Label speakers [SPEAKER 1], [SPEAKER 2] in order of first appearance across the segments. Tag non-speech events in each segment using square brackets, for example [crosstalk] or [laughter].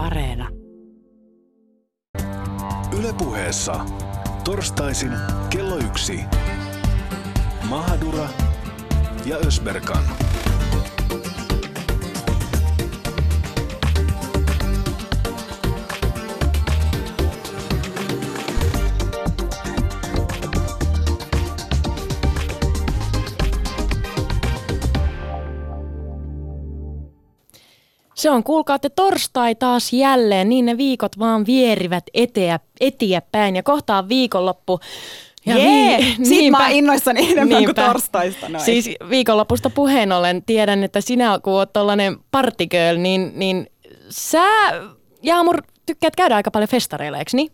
[SPEAKER 1] Areena.
[SPEAKER 2] Ylepuheessa torstaisin kello yksi. Mahadura ja Ösberkan.
[SPEAKER 1] Se on, kuulkaa, että torstai taas jälleen, niin ne viikot vaan vierivät eteä, etiä päin ja kohtaan viikonloppu.
[SPEAKER 3] Ja Jee,
[SPEAKER 1] vii-
[SPEAKER 3] sit
[SPEAKER 1] niinpä.
[SPEAKER 3] mä innoissani enemmän
[SPEAKER 1] Niinpä.
[SPEAKER 3] kuin torstaista. Noin.
[SPEAKER 1] Siis viikonlopusta puheen ollen tiedän, että sinä kun oot tollanen partygirl, niin, niin sä, Jaamur, tykkäät käydä aika paljon festareilla, eikö niin?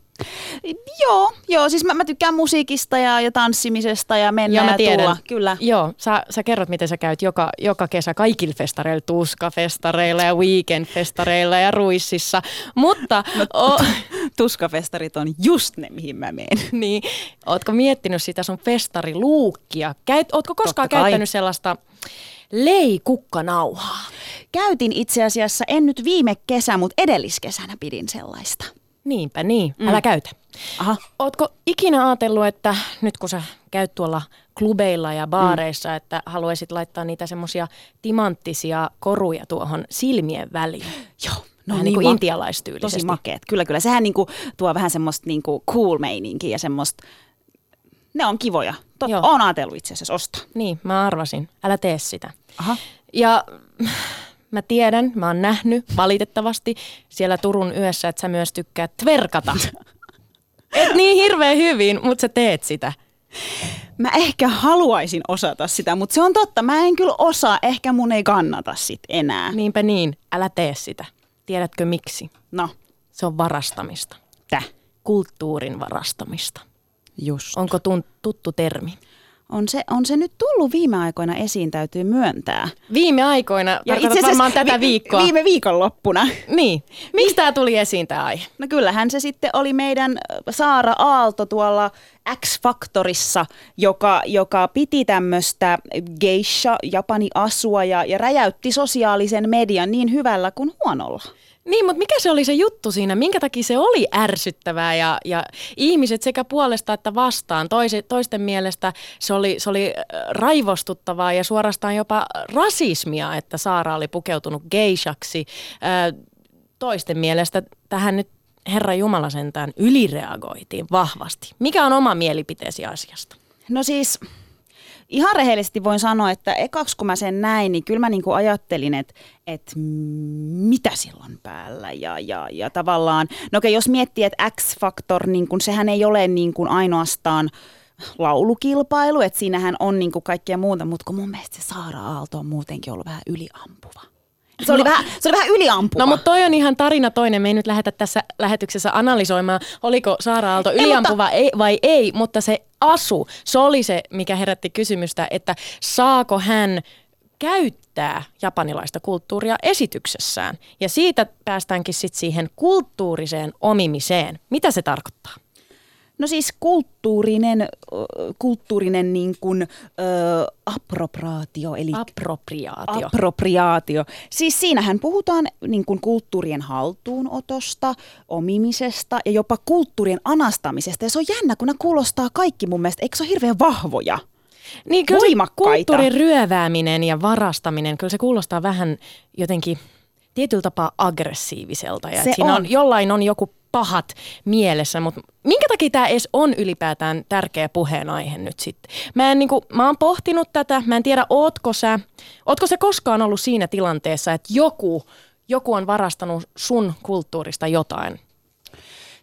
[SPEAKER 3] Joo, joo, siis mä, mä tykkään musiikista ja, ja tanssimisesta ja mennä
[SPEAKER 1] Joo,
[SPEAKER 3] ja,
[SPEAKER 1] mä tiedän.
[SPEAKER 3] tulla. Kyllä.
[SPEAKER 1] Joo, sä, sä kerrot, miten sä käyt joka, joka kesä kaikilla festareilla, tuskafestareilla ja weekendfestareilla ja ruississa. Mutta
[SPEAKER 3] No,
[SPEAKER 1] o, [laughs]
[SPEAKER 3] Tuskafestarit on just ne, mihin mä menen.
[SPEAKER 1] niin, ootko miettinyt sitä sun festariluukkia? Käyt, ootko koskaan
[SPEAKER 3] Totta kai.
[SPEAKER 1] käyttänyt sellaista leikukkanauhaa?
[SPEAKER 3] Käytin itse asiassa, en nyt viime kesä, mutta edelliskesänä pidin sellaista.
[SPEAKER 1] Niinpä niin, mm. älä käytä.
[SPEAKER 3] Aha.
[SPEAKER 1] Ootko ikinä ajatellut, että nyt kun sä käyt tuolla klubeilla ja baareissa, mm. että haluaisit laittaa niitä semmoisia timanttisia koruja tuohon silmien väliin?
[SPEAKER 3] Joo.
[SPEAKER 1] No niin kuin
[SPEAKER 3] ma-
[SPEAKER 1] intialaistyylisesti.
[SPEAKER 3] Tosi makeet. Kyllä, kyllä. Sehän niinku tuo vähän semmoista niinku cool meininkiä ja semmoista, ne on kivoja. Tot,
[SPEAKER 1] Joo.
[SPEAKER 3] oon ajatellut itse asiassa ostaa.
[SPEAKER 1] Niin, mä arvasin. Älä tee sitä.
[SPEAKER 3] Aha.
[SPEAKER 1] Ja mä tiedän, mä oon nähnyt valitettavasti siellä Turun yössä, että sä myös tykkäät tverkata. [laughs] Et niin hirveän hyvin, mutta sä teet sitä.
[SPEAKER 3] Mä ehkä haluaisin osata sitä, mutta se on totta. Mä en kyllä osaa. Ehkä mun ei kannata sit enää.
[SPEAKER 1] Niinpä niin, älä tee sitä. Tiedätkö miksi?
[SPEAKER 3] No,
[SPEAKER 1] Se on varastamista.
[SPEAKER 3] täh.
[SPEAKER 1] Kulttuurin varastamista.
[SPEAKER 3] Just.
[SPEAKER 1] Onko tun- tuttu termi?
[SPEAKER 3] On se, on se nyt tullut viime aikoina esiin, täytyy myöntää.
[SPEAKER 1] Viime aikoina, ja itse varmaan tätä
[SPEAKER 3] vi-
[SPEAKER 1] viikkoa.
[SPEAKER 3] Viime viikonloppuna.
[SPEAKER 1] Niin. Miksi tämä tuli esiin tämä aihe?
[SPEAKER 3] No kyllähän se sitten oli meidän Saara Aalto tuolla X-Factorissa, joka, joka piti tämmöistä geisha, Japani asua ja, ja räjäytti sosiaalisen median niin hyvällä kuin huonolla.
[SPEAKER 1] Niin, mutta mikä se oli se juttu siinä? Minkä takia se oli ärsyttävää ja, ja ihmiset sekä puolesta että vastaan, toise, toisten mielestä se oli, se oli äh, raivostuttavaa ja suorastaan jopa rasismia, että Saara oli pukeutunut geishaksi. Äh, Toisten mielestä tähän nyt Herra Jumala sentään ylireagoitiin vahvasti. Mikä on oma mielipiteesi asiasta?
[SPEAKER 3] No siis ihan rehellisesti voin sanoa, että ekaksi kun mä sen näin, niin kyllä mä niinku ajattelin, että, että mitä silloin päällä ja, ja, ja tavallaan, no okei, jos miettii, että X-Factor, niin kun, sehän ei ole niin kuin ainoastaan laulukilpailu, että siinähän on niin kuin kaikkea muuta, mutta kun mun mielestä se Saara Aalto on muutenkin ollut vähän yliampuva. Se oli,
[SPEAKER 1] No-
[SPEAKER 3] vähän, se oli vähän yliampuva.
[SPEAKER 1] No mutta toi on ihan tarina toinen. Me ei nyt lähdetä tässä lähetyksessä analysoimaan, oliko Saara Aalto
[SPEAKER 3] Ei,
[SPEAKER 1] yliampuva ei, vai ei, mutta se asu, se oli se, mikä herätti kysymystä, että saako hän käyttää japanilaista kulttuuria esityksessään. Ja siitä päästäänkin sitten siihen kulttuuriseen omimiseen. Mitä se tarkoittaa?
[SPEAKER 3] No siis kulttuurinen, kulttuurinen niin kuin, ö, appropriaatio, eli
[SPEAKER 1] Appropriaatio.
[SPEAKER 3] Appropriaatio. Siis siinähän puhutaan niin kuin kulttuurien haltuunotosta, omimisesta ja jopa kulttuurien anastamisesta. Ja se on jännä, kun ne kuulostaa kaikki mun mielestä, eikö se ole hirveän vahvoja?
[SPEAKER 1] Niin kyllä
[SPEAKER 3] voimakkaita.
[SPEAKER 1] kulttuurin ryövääminen ja varastaminen, kyllä se kuulostaa vähän jotenkin tietyllä tapaa aggressiiviselta. Ja
[SPEAKER 3] Se
[SPEAKER 1] siinä on.
[SPEAKER 3] on.
[SPEAKER 1] jollain on joku pahat mielessä, mutta minkä takia tämä edes on ylipäätään tärkeä puheenaihe nyt sitten? Mä, en, niin kuin, mä oon pohtinut tätä, mä en tiedä, ootko sä, ootko sä koskaan ollut siinä tilanteessa, että joku, joku on varastanut sun kulttuurista jotain?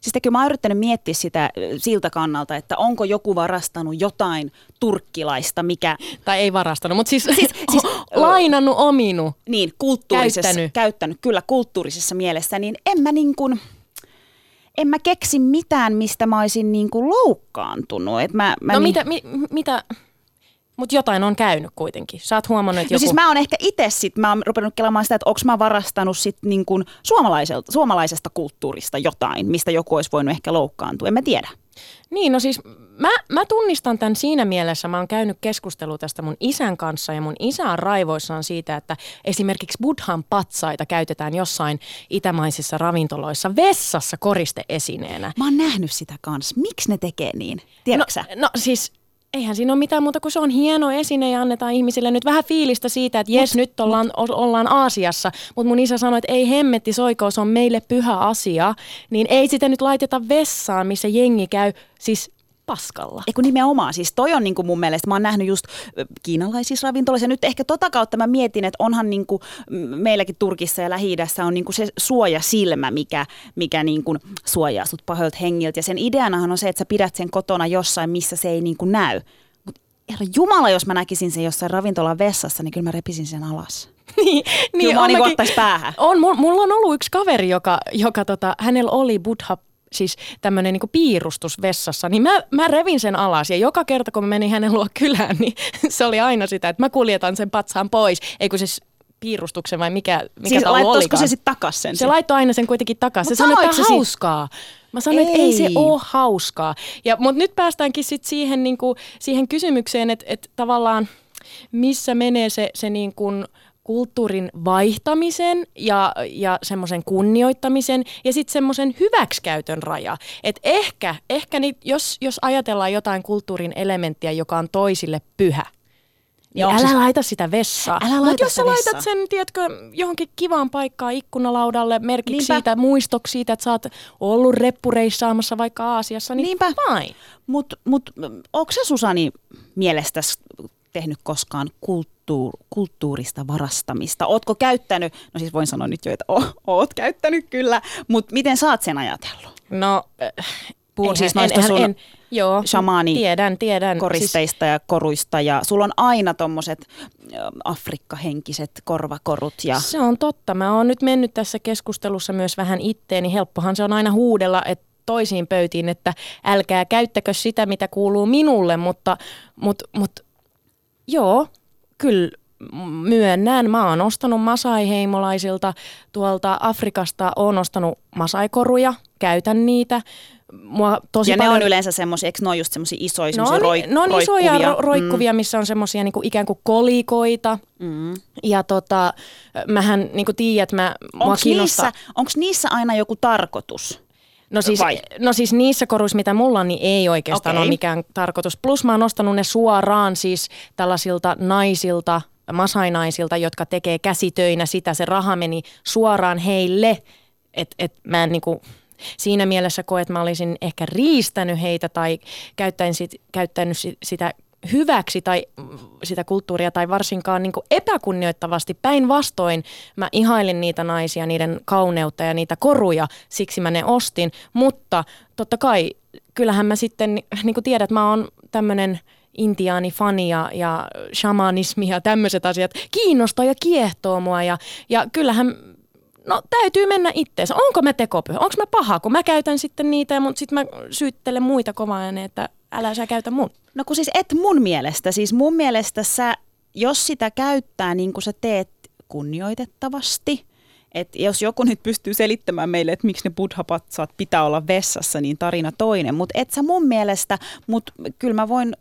[SPEAKER 3] Siis kyllä mä oon yrittänyt miettiä sitä ö, siltä kannalta, että onko joku varastanut jotain turkkilaista, mikä
[SPEAKER 1] Tai ei varastanut, mutta siis,
[SPEAKER 3] Siis- [laughs]
[SPEAKER 1] siis, lainannut, ominut.
[SPEAKER 3] niin kulttuurisessa,
[SPEAKER 1] Käyttänyt.
[SPEAKER 3] käyttänyt, kyllä kulttuurisessa mielessä, niin en mä niin kuin, en mä keksi mitään, mistä mä olisin niin kuin loukkaantunut. Et mä, mä
[SPEAKER 1] no
[SPEAKER 3] niin,
[SPEAKER 1] mitä, mi, mitä, mutta jotain on käynyt kuitenkin. Sä oot huomannut, että
[SPEAKER 3] No
[SPEAKER 1] joku...
[SPEAKER 3] siis mä oon ehkä itse sit, mä oon rupennut kelaamaan sitä, että onko mä varastanut sit niin kuin suomalaisesta kulttuurista jotain, mistä joku olisi voinut ehkä loukkaantua. En mä tiedä.
[SPEAKER 1] Niin, no siis mä, mä tunnistan tämän siinä mielessä, mä oon käynyt keskustelua tästä mun isän kanssa ja mun isä on raivoissaan siitä, että esimerkiksi buddhan patsaita käytetään jossain itämaisissa ravintoloissa vessassa koristeesineenä.
[SPEAKER 3] Mä oon nähnyt sitä kanssa. Miksi ne tekee niin? Tiedätkö
[SPEAKER 1] no, no siis eihän siinä ole mitään muuta kuin se on hieno esine ja annetaan ihmisille nyt vähän fiilistä siitä, että jes, nyt ollaan, ollaan Aasiassa, mutta mun isä sanoi, että ei hemmetti soikoo, se on meille pyhä asia, niin ei sitä nyt laiteta vessaan, missä jengi käy siis paskalla.
[SPEAKER 3] Eiku nimenomaan, siis toi on niinku mun mielestä, mä oon nähnyt just kiinalaisissa ravintoloissa, nyt ehkä tota kautta mä mietin, että onhan niinku meilläkin Turkissa ja lähi on niinku se suojasilmä, mikä, mikä niinku suojaa sut pahoilta hengiltä. Ja sen ideanahan on se, että sä pidät sen kotona jossain, missä se ei niinku näy. Mutta herra Jumala, jos mä näkisin sen jossain ravintolan vessassa, niin kyllä mä repisin sen alas.
[SPEAKER 1] niin, [laughs] niin
[SPEAKER 3] kyllä mä niin päähän.
[SPEAKER 1] On, mulla on ollut yksi kaveri, joka, joka tota, hänellä oli buddha siis tämmöinen niin piirustus vessassa, niin mä, mä revin sen alas ja joka kerta kun mä menin hänen luo kylään, niin [laughs] se oli aina sitä, että mä kuljetan sen patsaan pois, ei kun siis piirustuksen vai mikä, mikä
[SPEAKER 3] siis olikaan. se sitten takas sen?
[SPEAKER 1] Se laittoi aina sen kuitenkin takas. Se sanoi, että hauskaa. Mä sanoin, ei. että ei se ole hauskaa. Ja, mutta nyt päästäänkin sit siihen, niin kuin, siihen kysymykseen, että, että tavallaan missä menee se, se niin kuin, kulttuurin vaihtamisen ja, ja semmoisen kunnioittamisen ja sitten semmoisen hyväksikäytön raja. Et ehkä, ehkä niin, jos, jos ajatellaan jotain kulttuurin elementtiä, joka on toisille pyhä, niin älä siis, laita sitä vessaa.
[SPEAKER 3] Älä laita Mut
[SPEAKER 1] jos sä laitat sen, tiedätkö, johonkin kivaan paikkaan ikkunalaudalle merkiksi Niinpä. siitä, muistoksi siitä, että sä oot ollut reppureissaamassa vaikka Aasiassa, niin Niinpä. fine.
[SPEAKER 3] Mutta mut, onko se Susani mielestäsi tehnyt koskaan kulttuur, kulttuurista varastamista? Ootko käyttänyt, no siis voin sanoa nyt jo, että o, oot käyttänyt kyllä, mutta miten sä oot sen ajatellut?
[SPEAKER 1] No,
[SPEAKER 3] äh, Puhun siis noista en, sun en,
[SPEAKER 1] joo, shamaani tiedän, tiedän.
[SPEAKER 3] koristeista siis, ja koruista ja sulla on aina tommoset afrikkahenkiset korvakorut. Ja...
[SPEAKER 1] Se on totta. Mä oon nyt mennyt tässä keskustelussa myös vähän itteeni. Helppohan se on aina huudella, että toisiin pöytiin, että älkää käyttäkö sitä, mitä kuuluu minulle, mutta, mutta, mutta Joo, kyllä myönnän. Mä oon ostanut masaiheimolaisilta tuolta Afrikasta, oon ostanut masaikoruja, käytän niitä.
[SPEAKER 3] Mua tosi ja paljon... ne on yleensä semmoisia, eikö ne ole just semmoisia isoja no, roi,
[SPEAKER 1] no, on isoja ro- roikkuvia, mm. missä on semmoisia niinku ikään kuin kolikoita. Mm. Ja tota, mähän niin kuin tiedät, mä,
[SPEAKER 3] onko niissä, niissä aina joku tarkoitus?
[SPEAKER 1] No siis, Vai? no siis niissä koruissa, mitä mulla on, niin ei oikeastaan okay. ole mikään tarkoitus. Plus mä oon ostanut ne suoraan siis tällaisilta naisilta, masainaisilta, jotka tekee käsitöinä sitä. Se raha meni suoraan heille. Et, et mä en niinku, siinä mielessä koe, että mä olisin ehkä riistänyt heitä tai käyttänyt, sit, käyttänyt sitä hyväksi tai sitä kulttuuria tai varsinkaan niin kuin epäkunnioittavasti. Päinvastoin mä ihailin niitä naisia, niiden kauneutta ja niitä koruja, siksi mä ne ostin. Mutta totta kai, kyllähän mä sitten, niin kuin tiedät, mä oon tämmöinen intiaani fani ja, ja shamanismi ja tämmöiset asiat kiinnostaa ja kiehtoo mua. Ja, ja kyllähän No täytyy mennä itteensä. Onko mä tekopyhä? Onko mä paha, kun mä käytän sitten niitä, mutta sitten mä syyttelen muita kovaa että älä sä käytä mun.
[SPEAKER 3] No kun siis et mun mielestä. Siis mun mielestä sä, jos sitä käyttää niin kuin sä teet kunnioitettavasti, että jos joku nyt pystyy selittämään meille, että miksi ne buddha-patsaat pitää olla vessassa, niin tarina toinen. Mutta et sä mun mielestä, mutta kyllä mä voin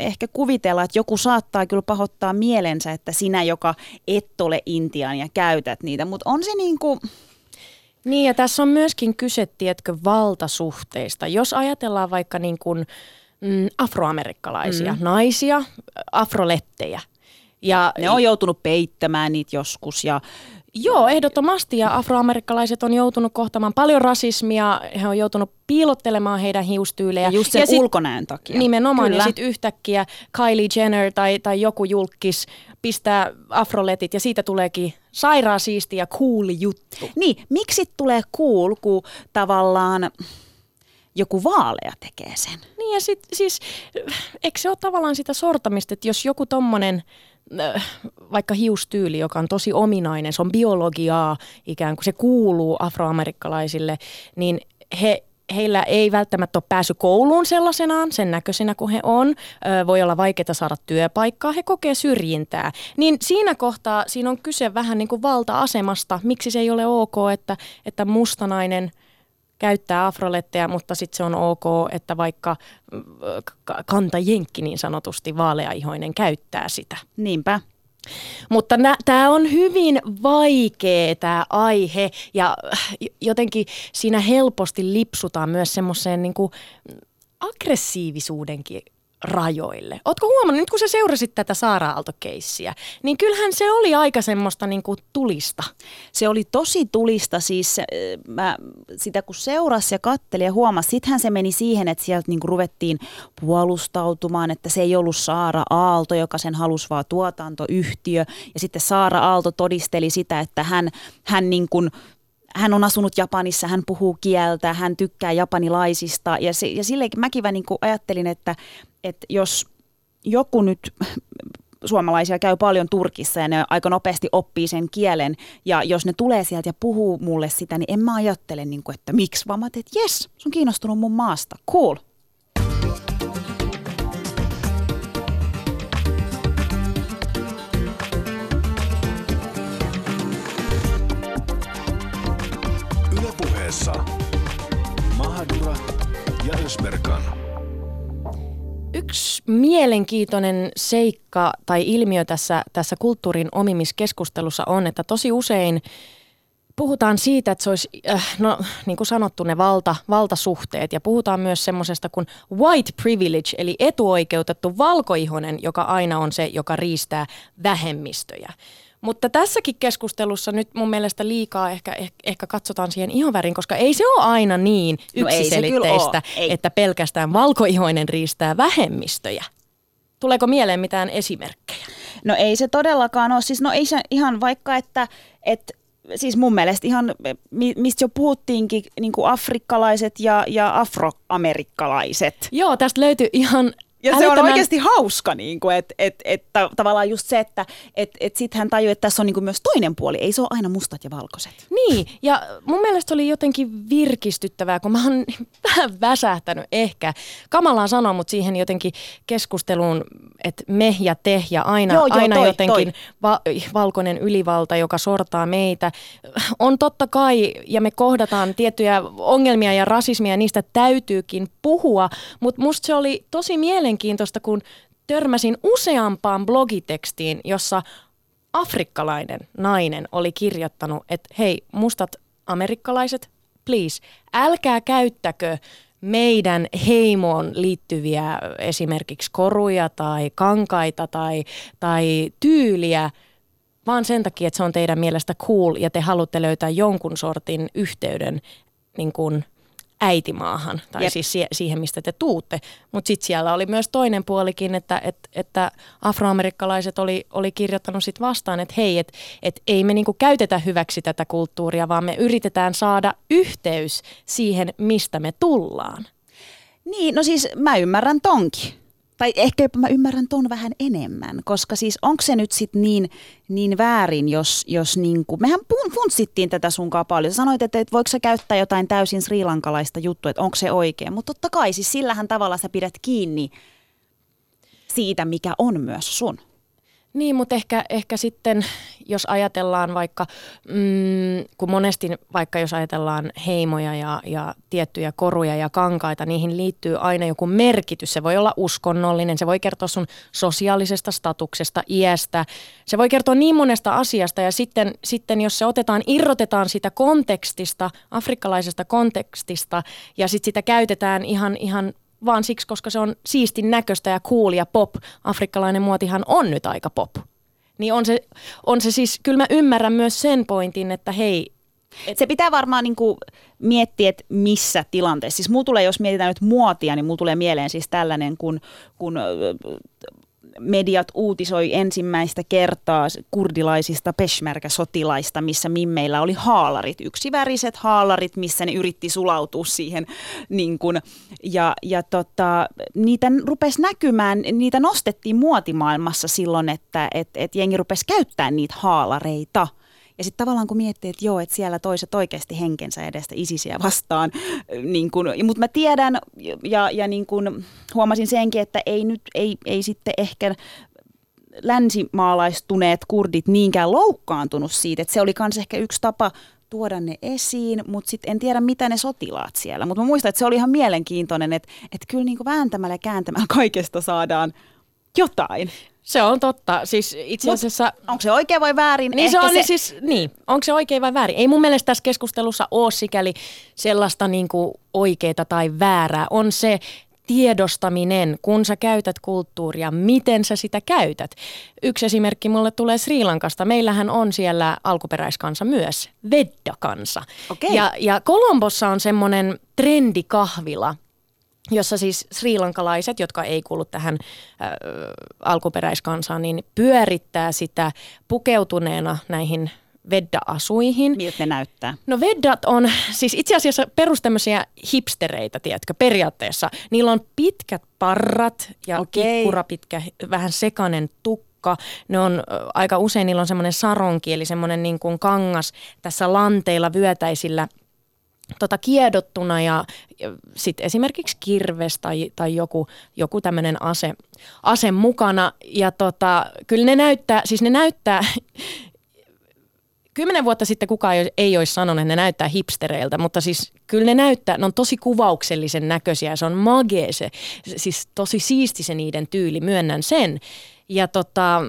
[SPEAKER 3] ehkä kuvitella, että joku saattaa kyllä pahoittaa mielensä, että sinä, joka et ole Intian ja käytät niitä. Mutta on se niin kuin...
[SPEAKER 1] Niin ja tässä on myöskin kyse, tiedätkö, valtasuhteista. Jos ajatellaan vaikka niin kuin, mm, afroamerikkalaisia mm. naisia, afrolettejä.
[SPEAKER 3] Ja, ne on joutunut peittämään niitä joskus ja
[SPEAKER 1] Joo, ehdottomasti. Ja afroamerikkalaiset on joutunut kohtamaan paljon rasismia. He on joutunut piilottelemaan heidän hiustyylejä.
[SPEAKER 3] Ja just sen ja sit, ulkonäön takia.
[SPEAKER 1] Nimenomaan. Kyllä. Ja sitten yhtäkkiä Kylie Jenner tai, tai joku julkis pistää afroletit ja siitä tuleekin sairaan siisti ja cool juttu.
[SPEAKER 3] Niin, miksi tulee cool, kun tavallaan joku vaalea tekee sen?
[SPEAKER 1] Niin ja sit, siis, eikö se ole tavallaan sitä sortamista, että jos joku tommonen Äh, vaikka hiustyyli, joka on tosi ominainen, se on biologiaa ikään kuin, se kuuluu afroamerikkalaisille, niin he heillä ei välttämättä ole päässyt kouluun sellaisenaan, sen näköisenä kuin he on. voi olla vaikeaa saada työpaikkaa, he kokee syrjintää. Niin siinä kohtaa siinä on kyse vähän niin kuin valta-asemasta. Miksi se ei ole ok, että, että mustanainen käyttää afroletteja, mutta sitten se on ok, että vaikka kantajenkki niin sanotusti vaaleaihoinen käyttää sitä.
[SPEAKER 3] Niinpä.
[SPEAKER 1] Mutta tämä on hyvin vaikea tämä aihe ja jotenkin siinä helposti lipsutaan myös semmoiseen niin aggressiivisuudenkin rajoille. Ootko huomannut, nyt kun sä seurasit tätä Saara Aalto-keissiä, niin kyllähän se oli aika semmoista niin kuin tulista.
[SPEAKER 3] Se oli tosi tulista, siis äh, mä sitä kun seurasi ja katteli ja huomasi, sittenhän se meni siihen, että sieltä niin kuin ruvettiin puolustautumaan, että se ei ollut Saara Aalto, joka sen halusi vaan tuotantoyhtiö. Ja sitten Saara Aalto todisteli sitä, että hän, hän niin kuin hän on asunut Japanissa, hän puhuu kieltä, hän tykkää japanilaisista ja, se, ja sille mäkin niin ajattelin, että, että jos joku nyt suomalaisia käy paljon Turkissa ja ne aika nopeasti oppii sen kielen. Ja jos ne tulee sieltä ja puhuu mulle sitä, niin en mä ajattele, niin kuin, että miksi, vaan mä että jes, sun kiinnostunut mun maasta. Cool.
[SPEAKER 2] Ja Ösberkan.
[SPEAKER 1] Yksi mielenkiintoinen seikka tai ilmiö tässä, tässä kulttuurin omimiskeskustelussa on, että tosi usein puhutaan siitä, että se olisi, äh, no niin kuin sanottu, ne valta, valtasuhteet ja puhutaan myös semmoisesta kuin white privilege, eli etuoikeutettu valkoihonen, joka aina on se, joka riistää vähemmistöjä. Mutta tässäkin keskustelussa nyt mun mielestä liikaa ehkä, ehkä, ehkä katsotaan siihen ihonvärin, koska ei se ole aina niin yksiselitteistä, no ei että pelkästään valkoihoinen riistää vähemmistöjä. Tuleeko mieleen mitään esimerkkejä?
[SPEAKER 3] No ei se todellakaan ole. Siis no ei se ihan vaikka, että, että siis mun mielestä ihan, mistä jo puhuttiinkin, niin kuin afrikkalaiset ja, ja afroamerikkalaiset.
[SPEAKER 1] Joo, tästä löytyy ihan
[SPEAKER 3] ja se on oikeasti hauska, niin kuin, että et, et, tavallaan just se, että et, et sitten hän tajuu, että tässä on niin kuin myös toinen puoli. Ei se ole aina mustat ja valkoiset.
[SPEAKER 1] Niin, ja mun mielestä oli jotenkin virkistyttävää, kun mä oon [laughs] vähän väsähtänyt ehkä. Kamalaan sanoa, mutta siihen jotenkin keskusteluun, että me ja te ja aina, joo, joo, aina toi, jotenkin toi. Va- valkoinen ylivalta, joka sortaa meitä. On totta kai, ja me kohdataan tiettyjä ongelmia ja rasismia, ja niistä täytyykin puhua, mutta musta se oli tosi mielenkiintoista mielenkiintoista, kun törmäsin useampaan blogitekstiin, jossa afrikkalainen nainen oli kirjoittanut, että hei, mustat amerikkalaiset, please, älkää käyttäkö meidän heimoon liittyviä esimerkiksi koruja tai kankaita tai, tai tyyliä, vaan sen takia, että se on teidän mielestä cool ja te haluatte löytää jonkun sortin yhteyden niin kuin äitimaahan, tai Jep. siis siihen, mistä te tuutte. Mutta sitten siellä oli myös toinen puolikin, että, että, että afroamerikkalaiset oli, oli kirjoittanut sit vastaan, että hei, että et ei me niinku käytetä hyväksi tätä kulttuuria, vaan me yritetään saada yhteys siihen, mistä me tullaan.
[SPEAKER 3] Niin, no siis mä ymmärrän tonkin tai ehkä mä ymmärrän ton vähän enemmän, koska siis onko se nyt sitten niin, niin väärin, jos, jos niinku, mehän funtsittiin tätä sunkaan paljon. Sä sanoit, että, että voiko sä käyttää jotain täysin srilankalaista juttua, että onko se oikein, mutta totta kai siis sillähän tavalla sä pidät kiinni siitä, mikä on myös sun.
[SPEAKER 1] Niin, mutta ehkä, ehkä sitten, jos ajatellaan vaikka, mm, kun monesti vaikka jos ajatellaan heimoja ja, ja tiettyjä koruja ja kankaita, niihin liittyy aina joku merkitys. Se voi olla uskonnollinen, se voi kertoa sun sosiaalisesta statuksesta, iästä, se voi kertoa niin monesta asiasta ja sitten, sitten jos se otetaan, irrotetaan sitä kontekstista, afrikkalaisesta kontekstista ja sitten sitä käytetään ihan, ihan vaan siksi, koska se on siistin näköistä ja cool ja pop. Afrikkalainen muotihan on nyt aika pop. Niin on se, on se siis, kyllä mä ymmärrän myös sen pointin, että hei,
[SPEAKER 3] et se pitää varmaan niin kuin miettiä, että missä tilanteessa. Siis mulla tulee, jos mietitään nyt muotia, niin mulla tulee mieleen siis tällainen, kun, kun mediat uutisoi ensimmäistä kertaa kurdilaisista peshmerga-sotilaista, missä mimmeillä oli haalarit, yksiväriset haalarit, missä ne yritti sulautua siihen. Niin kun, ja ja tota, niitä rupesi näkymään, niitä nostettiin muotimaailmassa silloin, että et, et jengi rupesi käyttämään niitä haalareita – ja sitten tavallaan kun miettii, että joo, että siellä toiset oikeasti henkensä edestä isisiä vastaan, niin mutta mä tiedän ja, ja niin kun huomasin senkin, että ei nyt, ei, ei sitten ehkä länsimaalaistuneet kurdit niinkään loukkaantunut siitä, että se oli myös ehkä yksi tapa tuoda ne esiin, mutta sitten en tiedä, mitä ne sotilaat siellä. Mutta mä muistan, että se oli ihan mielenkiintoinen, että, että kyllä niin vääntämällä ja kääntämällä kaikesta saadaan jotain.
[SPEAKER 1] Se on totta. Siis itse asiassa...
[SPEAKER 3] onko se oikein vai väärin?
[SPEAKER 1] Niin
[SPEAKER 3] Ehkä
[SPEAKER 1] se on,
[SPEAKER 3] se...
[SPEAKER 1] niin siis, niin. Onko se oikein vai väärin? Ei mun mielestä tässä keskustelussa ole sikäli sellaista niin kuin oikeita tai väärää. On se tiedostaminen, kun sä käytät kulttuuria, miten sä sitä käytät. Yksi esimerkki mulle tulee Sri Lankasta. Meillähän on siellä alkuperäiskansa myös, Vedda-kansa.
[SPEAKER 3] Okei.
[SPEAKER 1] Ja, ja Kolombossa on semmoinen trendikahvila, jossa siis srilankalaiset, jotka ei kuulu tähän äh, alkuperäiskansaan, niin pyörittää sitä pukeutuneena näihin Vedda-asuihin.
[SPEAKER 3] Miltä ne näyttää?
[SPEAKER 1] No Veddat on siis itse asiassa perus tämmöisiä hipstereitä, tiedätkö, periaatteessa. Niillä on pitkät parrat ja kikkura pitkä, vähän sekanen tukka. Ne on aika usein, niillä on semmoinen saronki, eli semmoinen niin kuin kangas tässä lanteilla vyötäisillä tota kiedottuna ja, ja sitten esimerkiksi kirves tai, tai joku, joku tämmöinen ase, ase mukana. Ja tota, kyllä ne näyttää, siis ne näyttää, kymmenen vuotta sitten kukaan ei, olisi sanonut, että ne näyttää hipstereiltä, mutta siis kyllä ne näyttää, ne on tosi kuvauksellisen näköisiä se on magee se, siis tosi siisti se niiden tyyli, myönnän sen. Ja tota,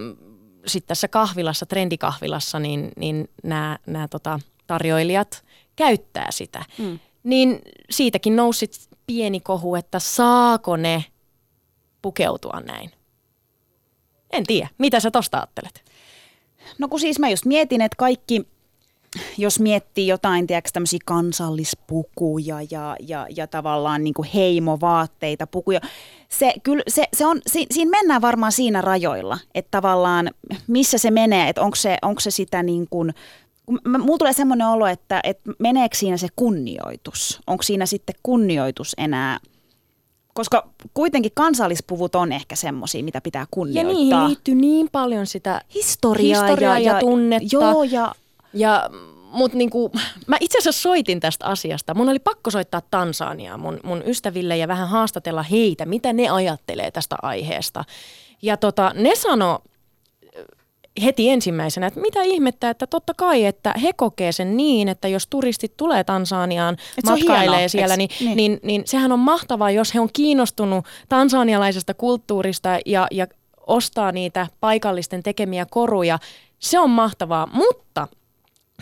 [SPEAKER 1] sitten tässä kahvilassa, trendikahvilassa, niin, niin nämä, nämä tota, tarjoilijat käyttää sitä. Mm. Niin siitäkin nousi pieni kohu, että saako ne pukeutua näin. En tiedä. Mitä sä tosta ajattelet?
[SPEAKER 3] No kun siis mä just mietin, että kaikki, jos miettii jotain, tiedätkö, tämmöisiä kansallispukuja ja, ja, ja tavallaan niin kuin heimovaatteita, pukuja, se, kyllä, se, se on, si, siinä mennään varmaan siinä rajoilla, että tavallaan missä se menee, että onko se, onko se sitä niin kuin, mulla tulee semmoinen olo, että, että meneekö siinä se kunnioitus, onko siinä sitten kunnioitus enää, koska kuitenkin kansallispuvut on ehkä semmoisia, mitä pitää
[SPEAKER 1] Ja
[SPEAKER 3] kunnioittaa.
[SPEAKER 1] niihin liittyy niin paljon sitä
[SPEAKER 3] historiaa,
[SPEAKER 1] historiaa ja, ja tunnetta.
[SPEAKER 3] Joo, ja
[SPEAKER 1] Ja, mut niinku, mä itse asiassa soitin tästä asiasta. Mun oli pakko soittaa Tansaniaan mun, mun ystäville ja vähän haastatella heitä, mitä ne ajattelee tästä aiheesta. Ja tota, ne sano heti ensimmäisenä, että mitä ihmettä, että totta kai, että he kokee sen niin, että jos turistit tulee Tansaniaan,
[SPEAKER 3] on
[SPEAKER 1] matkailee
[SPEAKER 3] hienoa,
[SPEAKER 1] siellä,
[SPEAKER 3] eks-
[SPEAKER 1] niin,
[SPEAKER 3] niin.
[SPEAKER 1] niin. Niin, niin sehän on mahtavaa, jos he on kiinnostunut tansanialaisesta kulttuurista ja, ja ostaa niitä paikallisten tekemiä koruja. Se on mahtavaa, mutta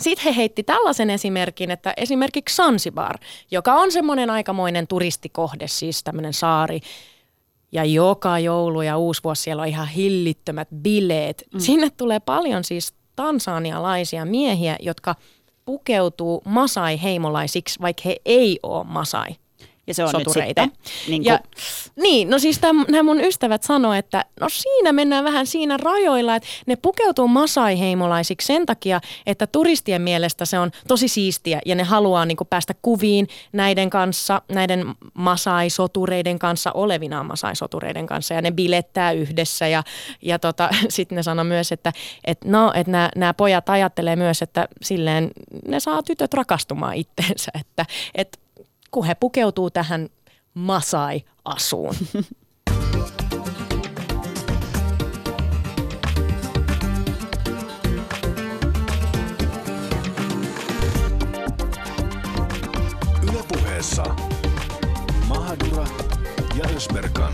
[SPEAKER 1] sitten he heitti tällaisen esimerkin, että esimerkiksi Sansibar, joka on semmoinen aikamoinen turistikohde, siis tämmöinen saari, ja joka joulu ja uusi vuosi siellä on ihan hillittömät bileet. Mm. Sinne tulee paljon siis tansanialaisia miehiä, jotka pukeutuu masai-heimolaisiksi, vaikka he ei ole masai
[SPEAKER 3] Ja se on
[SPEAKER 1] sotureita.
[SPEAKER 3] nyt sitten, niin
[SPEAKER 1] ja,
[SPEAKER 3] kuin,
[SPEAKER 1] niin, no siis nämä mun ystävät sanoo, että no siinä mennään vähän siinä rajoilla, että ne pukeutuu masai-heimolaisiksi sen takia, että turistien mielestä se on tosi siistiä ja ne haluaa niin päästä kuviin näiden kanssa, näiden masai-sotureiden kanssa, olevinaan masai-sotureiden kanssa ja ne bilettää yhdessä ja, ja tota, [laughs] sitten ne sanoo myös, että et no, että nämä, nämä pojat ajattelee myös, että silleen ne saa tytöt rakastumaan itteensä, että, että kun he pukeutuu tähän Masai-asuun.
[SPEAKER 2] Ylepuheessa Mahadura ja Ösberkan.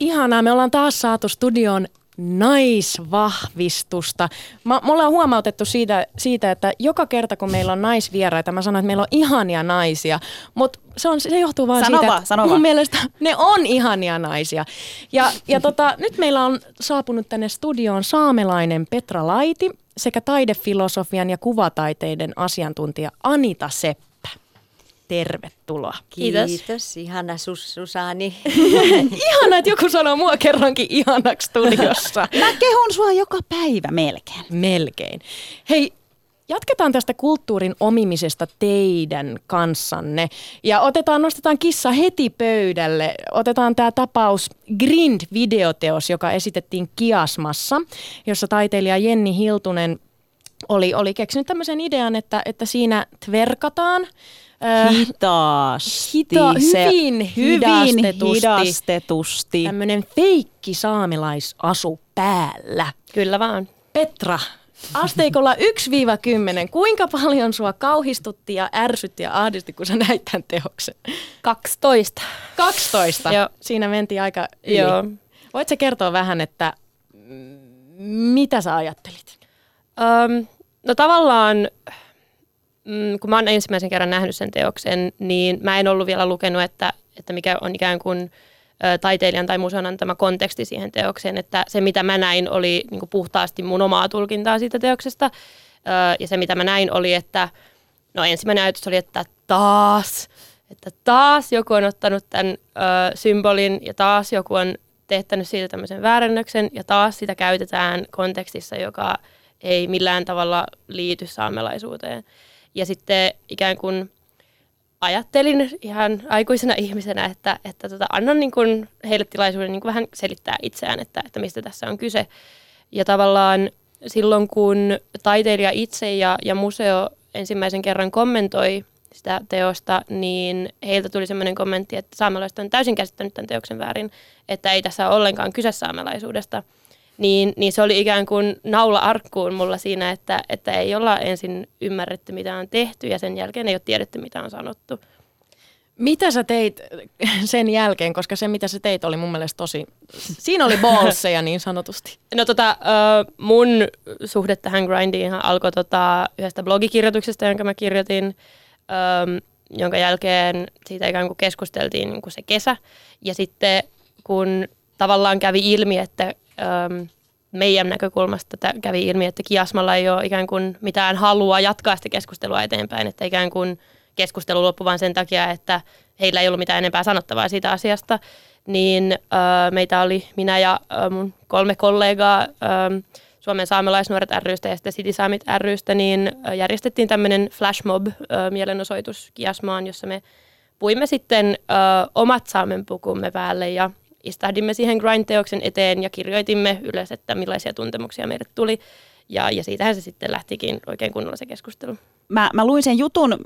[SPEAKER 1] Ihanaa, me ollaan taas saatu studioon naisvahvistusta. Mä, me ollaan huomautettu siitä, siitä, että joka kerta kun meillä on naisvieraita, mä sanon, että meillä on ihania naisia, mutta se, on, se johtuu vaan
[SPEAKER 3] Sano
[SPEAKER 1] siitä, että
[SPEAKER 3] sano
[SPEAKER 1] mun mielestä ne on ihania naisia. Ja, ja tota, nyt meillä on saapunut tänne studioon saamelainen Petra Laiti sekä taidefilosofian ja kuvataiteiden asiantuntija Anita Seppä. Tervetuloa.
[SPEAKER 4] Kiitos. Kiitos. Ihana sus, Susani. [laughs]
[SPEAKER 1] Ihana, että joku sanoo mua kerrankin ihanaksi studiossa. [laughs]
[SPEAKER 3] mä kehun sua joka päivä melkein.
[SPEAKER 1] Melkein. Hei, jatketaan tästä kulttuurin omimisesta teidän kanssanne. Ja otetaan, nostetaan kissa heti pöydälle. Otetaan tämä tapaus Grind-videoteos, joka esitettiin Kiasmassa, jossa taiteilija Jenni Hiltunen oli, oli keksinyt tämmöisen idean, että, että siinä tverkataan. Äh,
[SPEAKER 3] Hitaasti.
[SPEAKER 1] hita- hyvin
[SPEAKER 3] hyvin
[SPEAKER 1] hidastetusti. tämmöinen feikki saamelaisasu päällä.
[SPEAKER 4] Kyllä vaan.
[SPEAKER 1] Petra, Asteikolla 1-10, kuinka paljon sua kauhistutti ja ärsytti ja ahdisti, kun sä näit tämän teoksen?
[SPEAKER 5] 12.
[SPEAKER 1] 12.
[SPEAKER 5] Joo.
[SPEAKER 1] Siinä mentiin aika yli.
[SPEAKER 5] Joo.
[SPEAKER 1] Voitko kertoa vähän, että mitä sä ajattelit?
[SPEAKER 5] Öm, no tavallaan, mm, kun mä oon ensimmäisen kerran nähnyt sen teoksen, niin mä en ollut vielä lukenut, että, että mikä on ikään kuin taiteilijan tai museon antama konteksti siihen teokseen, että se mitä mä näin oli niin puhtaasti mun omaa tulkintaa siitä teoksesta. Ja se mitä mä näin oli, että no ensimmäinen ajatus oli, että taas, että taas joku on ottanut tämän ö, symbolin ja taas joku on tehtänyt siitä tämmöisen väärännöksen ja taas sitä käytetään kontekstissa, joka ei millään tavalla liity saamelaisuuteen. Ja sitten ikään kuin ajattelin ihan aikuisena ihmisenä, että, että tota, annan niin kuin heille tilaisuuden niin kuin vähän selittää itseään, että, että mistä tässä on kyse. Ja tavallaan silloin, kun taiteilija itse ja, ja museo ensimmäisen kerran kommentoi sitä teosta, niin heiltä tuli sellainen kommentti, että saamelaiset on täysin käsittänyt tämän teoksen väärin, että ei tässä ole ollenkaan kyse saamelaisuudesta. Niin, niin se oli ikään kuin naula arkkuun mulla siinä, että, että ei olla ensin ymmärretty, mitä on tehty ja sen jälkeen ei ole tiedetty, mitä on sanottu.
[SPEAKER 1] Mitä sä teit sen jälkeen, koska se mitä sä teit oli mun mielestä tosi, siinä oli ballseja niin sanotusti. [laughs]
[SPEAKER 5] No tota, mun suhde tähän grindiin alkoi tota, yhdestä blogikirjoituksesta, jonka mä kirjoitin, jonka jälkeen siitä ikään kuin keskusteltiin niin kuin se kesä. Ja sitten kun tavallaan kävi ilmi, että ö, meidän näkökulmasta kävi ilmi, että Kiasmalla ei ole ikään kuin mitään halua jatkaa sitä keskustelua eteenpäin, että ikään kuin keskustelu loppui vain sen takia, että heillä ei ollut mitään enempää sanottavaa siitä asiasta, niin ö, meitä oli minä ja ö, mun kolme kollegaa ö, Suomen saamelaisnuoret rystä ja sitten City Summit rystä, niin ö, järjestettiin tämmöinen flashmob ö, mielenosoitus Kiasmaan, jossa me puimme sitten ö, omat saamenpukumme päälle ja istahdimme siihen grind-teoksen eteen ja kirjoitimme ylös, että millaisia tuntemuksia meille tuli. Ja, ja siitähän se sitten lähtikin oikein kunnolla se keskustelu.
[SPEAKER 3] Mä, mä luin sen jutun,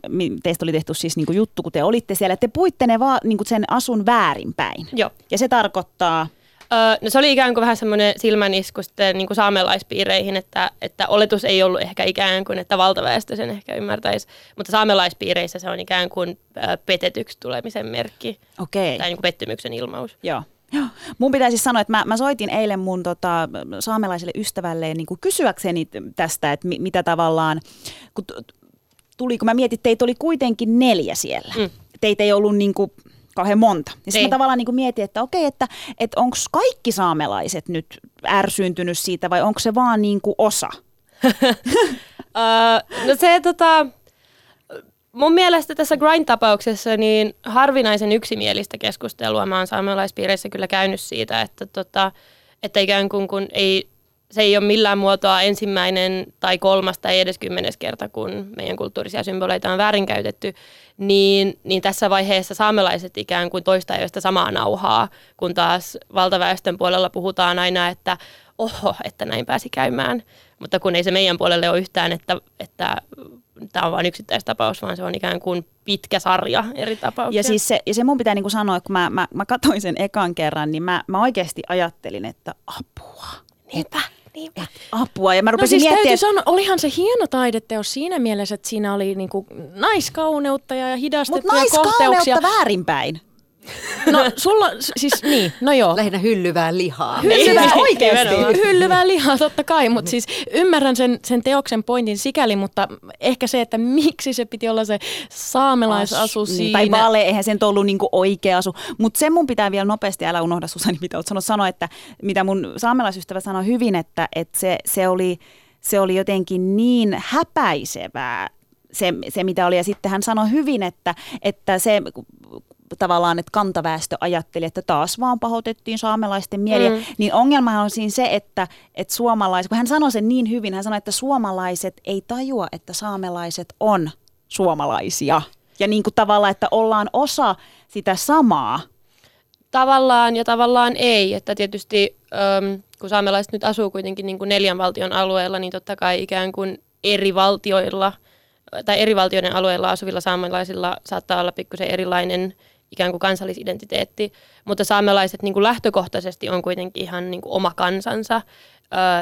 [SPEAKER 3] teistä oli tehty siis niinku juttu, kun te olitte siellä, että te puitte ne vaan niinku sen asun väärinpäin.
[SPEAKER 5] Joo.
[SPEAKER 3] Ja se tarkoittaa,
[SPEAKER 5] Öö, no se oli ikään kuin vähän semmoinen silmänisku sitten niin kuin saamelaispiireihin, että, että oletus ei ollut ehkä ikään kuin, että valtaväestö sen ehkä ymmärtäisi, mutta saamelaispiireissä se on ikään kuin petetyksi tulemisen merkki
[SPEAKER 3] okei.
[SPEAKER 5] tai niin kuin pettymyksen ilmaus.
[SPEAKER 3] Joo. Joo. Mun pitää siis sanoa, että mä, mä soitin eilen mun tota, saamelaiselle ystävälle niin kysyäkseni tästä, että mi, mitä tavallaan, kun tuli, kun mä mietin, että teitä oli kuitenkin neljä siellä.
[SPEAKER 5] Mm.
[SPEAKER 3] Teitä ei ollut niin kuin kauhean monta. Ja sitten mä tavallaan niin kuin mietin, että okei, että, että onko kaikki saamelaiset nyt ärsyyntynyt siitä vai onko se vaan niin kuin osa? [laughs]
[SPEAKER 5] Öö, no se tota, mun mielestä tässä grind-tapauksessa niin harvinaisen yksimielistä keskustelua mä oon saamelaispiireissä kyllä käynyt siitä, että, tota, että ikään kuin kun ei, se ei ole millään muotoa ensimmäinen tai kolmas tai edes kymmenes kerta, kun meidän kulttuurisia symboleita on väärinkäytetty, niin, niin tässä vaiheessa saamelaiset ikään kuin toistaa jo samaa nauhaa, kun taas valtaväestön puolella puhutaan aina, että oho, että näin pääsi käymään. Mutta kun ei se meidän puolelle ole yhtään, että, että tämä on vain yksittäistapaus, vaan se on ikään kuin pitkä sarja eri tapauksia.
[SPEAKER 3] Ja siis se, ja se mun pitää niin kuin sanoa, että kun mä, mä, mä katsoin sen ekan kerran, niin mä, mä oikeasti ajattelin, että apua.
[SPEAKER 5] niinpä, niinpä.
[SPEAKER 3] Apua. Ja mä
[SPEAKER 1] No
[SPEAKER 3] rupesin
[SPEAKER 1] siis
[SPEAKER 3] miettimään,
[SPEAKER 1] täytyy
[SPEAKER 3] että
[SPEAKER 1] sanoa, olihan se hieno taideteos siinä mielessä, että siinä oli niinku naiskauneutta ja
[SPEAKER 3] mutta
[SPEAKER 1] hidastettuja kohteuksia.
[SPEAKER 3] naiskauneutta väärinpäin.
[SPEAKER 1] No sulla, siis niin, no joo.
[SPEAKER 4] Lähinnä hyllyvää lihaa.
[SPEAKER 3] Hyllyvää oikeasti.
[SPEAKER 5] Nimenomaan.
[SPEAKER 1] Hyllyvää lihaa totta kai, mutta siis ymmärrän sen, sen teoksen pointin sikäli, mutta ehkä se, että miksi se piti olla se saamelaisasu
[SPEAKER 3] As-
[SPEAKER 1] siinä.
[SPEAKER 3] Niin, tai vale, eihän sen ollut niinku oikea asu. Mutta sen mun pitää vielä nopeasti, älä unohda Susani, [laughs] mitä oot sanonut, sanoa, että mitä mun saamelaisystävä sanoi hyvin, että, että se, se, oli, se oli jotenkin niin häpäisevää se, se, mitä oli. Ja sitten hän sanoi hyvin, että, että se tavallaan, että kantaväestö ajatteli, että taas vaan pahoitettiin saamelaisten mieliä, mm. niin ongelmahan on siinä se, että, että suomalaiset, kun hän sanoi sen niin hyvin, hän sanoi, että suomalaiset ei tajua, että saamelaiset on suomalaisia. Ja niin kuin tavallaan, että ollaan osa sitä samaa.
[SPEAKER 5] Tavallaan ja tavallaan ei, että tietysti äm, kun saamelaiset nyt asuu kuitenkin niin kuin neljän valtion alueella, niin totta kai ikään kuin eri valtioilla tai eri valtioiden alueilla asuvilla saamelaisilla saattaa olla pikkusen erilainen ikään kuin kansallisidentiteetti, mutta saamelaiset niin kuin lähtökohtaisesti on kuitenkin ihan niin kuin oma kansansa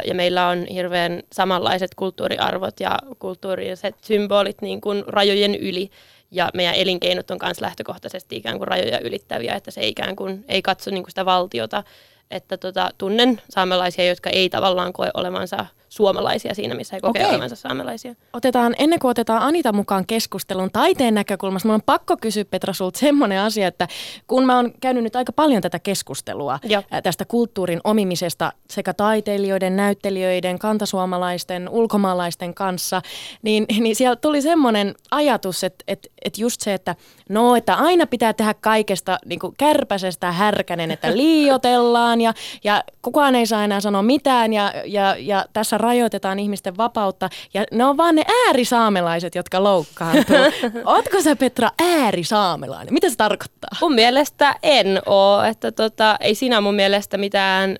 [SPEAKER 5] ja meillä on hirveän samanlaiset kulttuuriarvot ja kulttuuriset symbolit niin kuin rajojen yli. Ja meidän elinkeinot on myös lähtökohtaisesti ikään kuin rajoja ylittäviä, että se ikään kuin ei katso niin kuin sitä valtiota. Että tota, tunnen saamelaisia, jotka ei tavallaan koe olevansa suomalaisia siinä, missä he kokee
[SPEAKER 1] Okei.
[SPEAKER 5] olevansa saamelaisia.
[SPEAKER 1] Otetaan, ennen kuin otetaan Anita mukaan keskustelun taiteen näkökulmasta, minun on pakko kysyä Petra sulta semmoinen asia, että kun mä oon käynyt nyt aika paljon tätä keskustelua
[SPEAKER 5] Joo.
[SPEAKER 1] ää, tästä kulttuurin omimisesta sekä taiteilijoiden, näyttelijöiden, kantasuomalaisten, ulkomaalaisten kanssa, niin, niin siellä tuli semmoinen ajatus, että, että, että just se, että no, että aina pitää tehdä kaikesta niin kuin kärpäsestä härkänen, että liiotellaan ja, ja kukaan ei saa enää sanoa mitään ja, ja, ja tässä rajoitetaan ihmisten vapautta ja ne on vaan ne äärisaamelaiset, jotka loukkaantuu. [laughs] Ootko sä Petra äärisaamelainen? Mitä se tarkoittaa?
[SPEAKER 5] Mun mielestä en oo, että tota, ei siinä mun mielestä mitään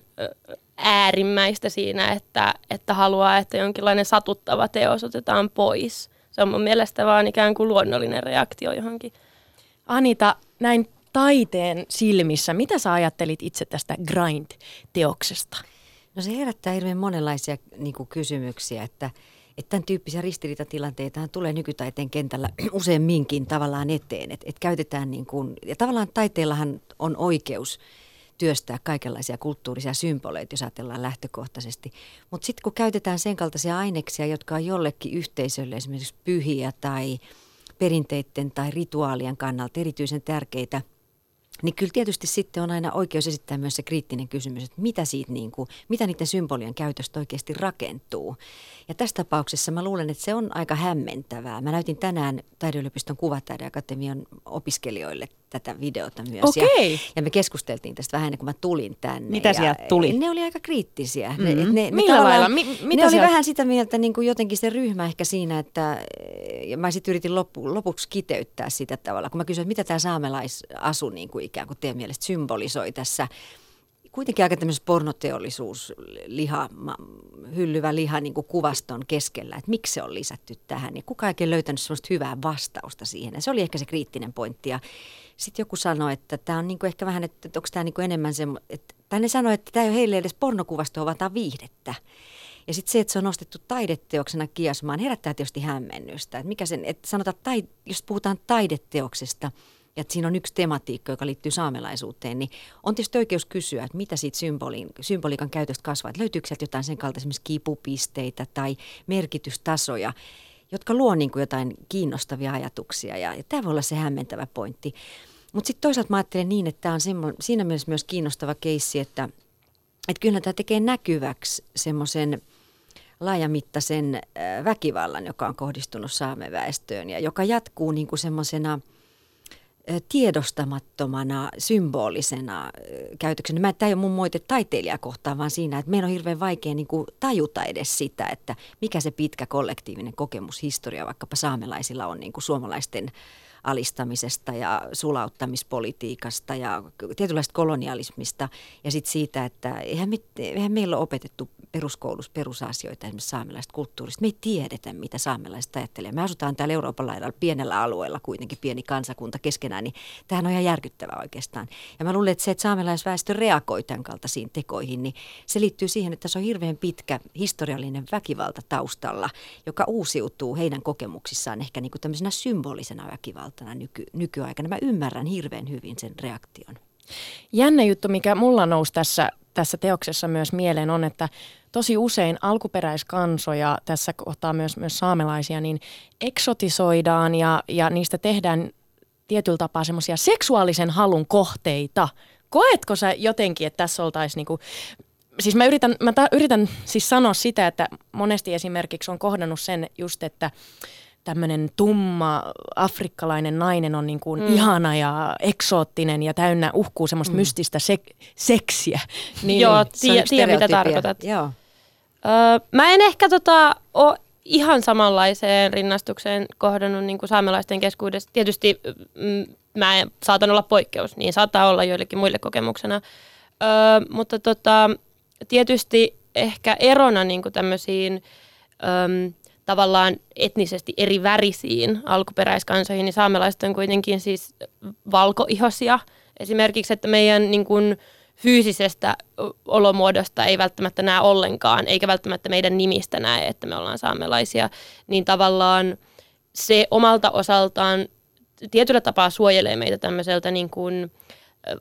[SPEAKER 5] äärimmäistä siinä, että, että haluaa, että jonkinlainen satuttava teos otetaan pois. Se on mun mielestä vaan ikään kuin luonnollinen reaktio johonkin.
[SPEAKER 1] Anita, näin taiteen silmissä, mitä sä ajattelit itse tästä Grind-teoksesta?
[SPEAKER 4] No se herättää hirveän monenlaisia niin kuin kysymyksiä, että, että tämän tyyppisiä ristiriitatilanteita tulee nykytaiteen kentällä [clears throat] useamminkin tavallaan eteen. Että et käytetään niin kuin, ja tavallaan taiteellahan on oikeus työstää kaikenlaisia kulttuurisia symboleita, jos ajatellaan lähtökohtaisesti. Mutta sitten kun käytetään sen kaltaisia aineksia, jotka on jollekin yhteisölle esimerkiksi pyhiä tai perinteiden tai rituaalien kannalta erityisen tärkeitä – niin kyllä tietysti sitten on aina oikeus esittää myös se kriittinen kysymys, että mitä, siitä niin kuin, mitä niiden symbolien käytöstä oikeasti rakentuu. Ja tässä tapauksessa mä luulen, että se on aika hämmentävää. Mä näytin tänään Taideyliopiston kuvataideakatemian opiskelijoille tätä videota myös.
[SPEAKER 1] Okei.
[SPEAKER 4] Ja, ja me keskusteltiin tästä vähän ennen kuin mä tulin tänne.
[SPEAKER 3] Mitä
[SPEAKER 4] ja
[SPEAKER 3] sieltä tuli?
[SPEAKER 4] Ne oli aika kriittisiä.
[SPEAKER 1] Mhm.
[SPEAKER 4] Ne, ne, ne
[SPEAKER 1] Millä
[SPEAKER 4] tavallaan-
[SPEAKER 1] lailla? Mi- mitä
[SPEAKER 4] ne oli
[SPEAKER 1] sieltä-
[SPEAKER 4] vähän sitä mieltä niin kuin jotenkin se ryhmä ehkä siinä, että ja mä sitten yritin loppu, lopuksi kiteyttää sitä tavalla, kun mä kysyin, että mitä tämä saamelaisasu niin kuin ikään kuin teidän mielestä symbolisoi tässä kuitenkin aika tämmöisessä pornoteollisuus, liha, hyllyvä liha niin kuin kuvaston keskellä, että miksi se on lisätty tähän. Ja kukaan ei löytänyt sellaista hyvää vastausta siihen. Ja se oli ehkä se kriittinen pointti. Ja sitten joku sanoi, että tämä on niin kuin ehkä vähän, että onko tämä niin kuin enemmän se, että, tai ne sanoi, että tämä ei ole heille edes pornokuvasto, vaan tämä on viihdettä. Ja sitten se, että se on nostettu taideteoksena kiasmaan, herättää tietysti hämmennystä. Että mikä sen, että sanotaan, tai, jos puhutaan taideteoksesta, ja että siinä on yksi tematiikka, joka liittyy saamelaisuuteen, niin on tietysti oikeus kysyä, että mitä siitä symbolin, symboliikan käytöstä kasvaa. Että löytyykö sieltä jotain sen kaltaisia esimerkiksi kipupisteitä tai merkitystasoja, jotka luo niin kuin jotain kiinnostavia ajatuksia. Ja, ja tämä voi olla se hämmentävä pointti. Mutta sitten toisaalta mä ajattelen niin, että tämä on semmo, siinä mielessä myös kiinnostava keissi, että, että kyllä tämä tekee näkyväksi semmoisen laajamittaisen väkivallan, joka on kohdistunut saameväestöön ja joka jatkuu niin kuin semmoisena tiedostamattomana, symbolisena käytöksenä. Mä, tämä ei ole mun moite taiteilijakohtaan, vaan siinä, että meidän on hirveän vaikea niin kuin tajuta edes sitä, että mikä se pitkä kollektiivinen kokemushistoria vaikkapa saamelaisilla on niin kuin suomalaisten alistamisesta ja sulauttamispolitiikasta ja tietynlaista kolonialismista ja sitten siitä, että eihän, me, eihän meillä ole opetettu peruskoulussa perusasioita esimerkiksi saamelaisesta kulttuurista. Me ei tiedetä, mitä saamelaiset ajattelee. Me asutaan täällä Euroopan laidalla pienellä alueella kuitenkin pieni kansakunta keskenään, niin tämähän on ihan järkyttävää oikeastaan. Ja mä luulen, että se, että saamelaisväestö reagoi tämän kaltaisiin tekoihin, niin se liittyy siihen, että se on hirveän pitkä historiallinen väkivalta taustalla, joka uusiutuu heidän kokemuksissaan ehkä niin kuin tämmöisenä symbolisena väkivaltana nyky, nykyaikana. Mä ymmärrän hirveän hyvin sen reaktion.
[SPEAKER 1] Jännä juttu, mikä mulla nousi tässä, tässä teoksessa myös mieleen on, että tosi usein alkuperäiskansoja, tässä kohtaa myös, myös saamelaisia, niin eksotisoidaan ja, ja niistä tehdään tietyllä tapaa semmoisia seksuaalisen halun kohteita. Koetko sä jotenkin, että tässä oltaisiin niinku, siis mä yritän, mä ta, yritän siis sanoa sitä, että monesti esimerkiksi on kohdannut sen just, että tämmöinen tumma afrikkalainen nainen on niin kuin mm. ihana ja eksoottinen ja täynnä uhkuu semmoista mm. mystistä sek- seksiä. [laughs] Niin,
[SPEAKER 5] Joo, tie, tiedän mitä
[SPEAKER 4] stereotypia.
[SPEAKER 5] tarkoitat.
[SPEAKER 4] Joo.
[SPEAKER 5] Öö, mä en ehkä tota, ole ihan samanlaiseen rinnastukseen kohdannut niin kuin saamelaisten keskuudessa. Tietysti mm, mä en, saatan olla poikkeus, niin saattaa olla joillekin muille kokemuksena. Öö, mutta tota, tietysti ehkä erona niin kuin tämmöisiin öm, tavallaan etnisesti eri värisiin alkuperäiskansoihin, niin saamelaiset on kuitenkin siis valkoihosia. Esimerkiksi, että meidän niin kuin, fyysisestä olomuodosta ei välttämättä näe ollenkaan, eikä välttämättä meidän nimistä näe, että me ollaan saamelaisia, niin tavallaan se omalta osaltaan tietyllä tapaa suojelee meitä tämmöiseltä niin kuin,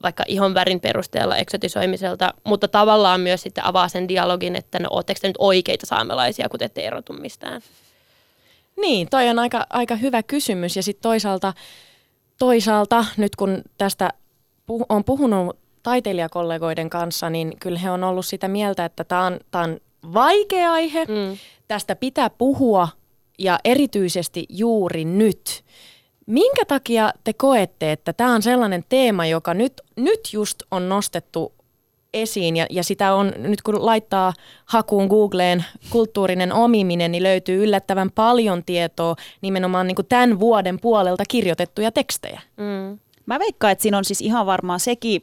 [SPEAKER 5] vaikka ihon värin perusteella eksotisoimiselta, mutta tavallaan myös sitten avaa sen dialogin, että no ootteko te nyt oikeita saamelaisia, kun te ette erotu mistään.
[SPEAKER 1] Niin, toi on aika, aika hyvä kysymys. Ja sitten toisaalta, toisaalta, nyt kun tästä puh- on puhunut taiteilijakollegoiden kanssa, niin kyllä he on ollut sitä mieltä, että tämä on, on vaikea aihe. Mm. Tästä pitää puhua ja erityisesti juuri nyt. Minkä takia te koette, että tämä on sellainen teema, joka nyt, nyt just on nostettu esiin ja, ja sitä on nyt kun laittaa hakuun Googleen kulttuurinen omiminen, niin löytyy yllättävän paljon tietoa nimenomaan niin kuin tämän vuoden puolelta kirjoitettuja tekstejä. Mm.
[SPEAKER 3] Mä veikkaan, että siinä on siis ihan varmaan sekin,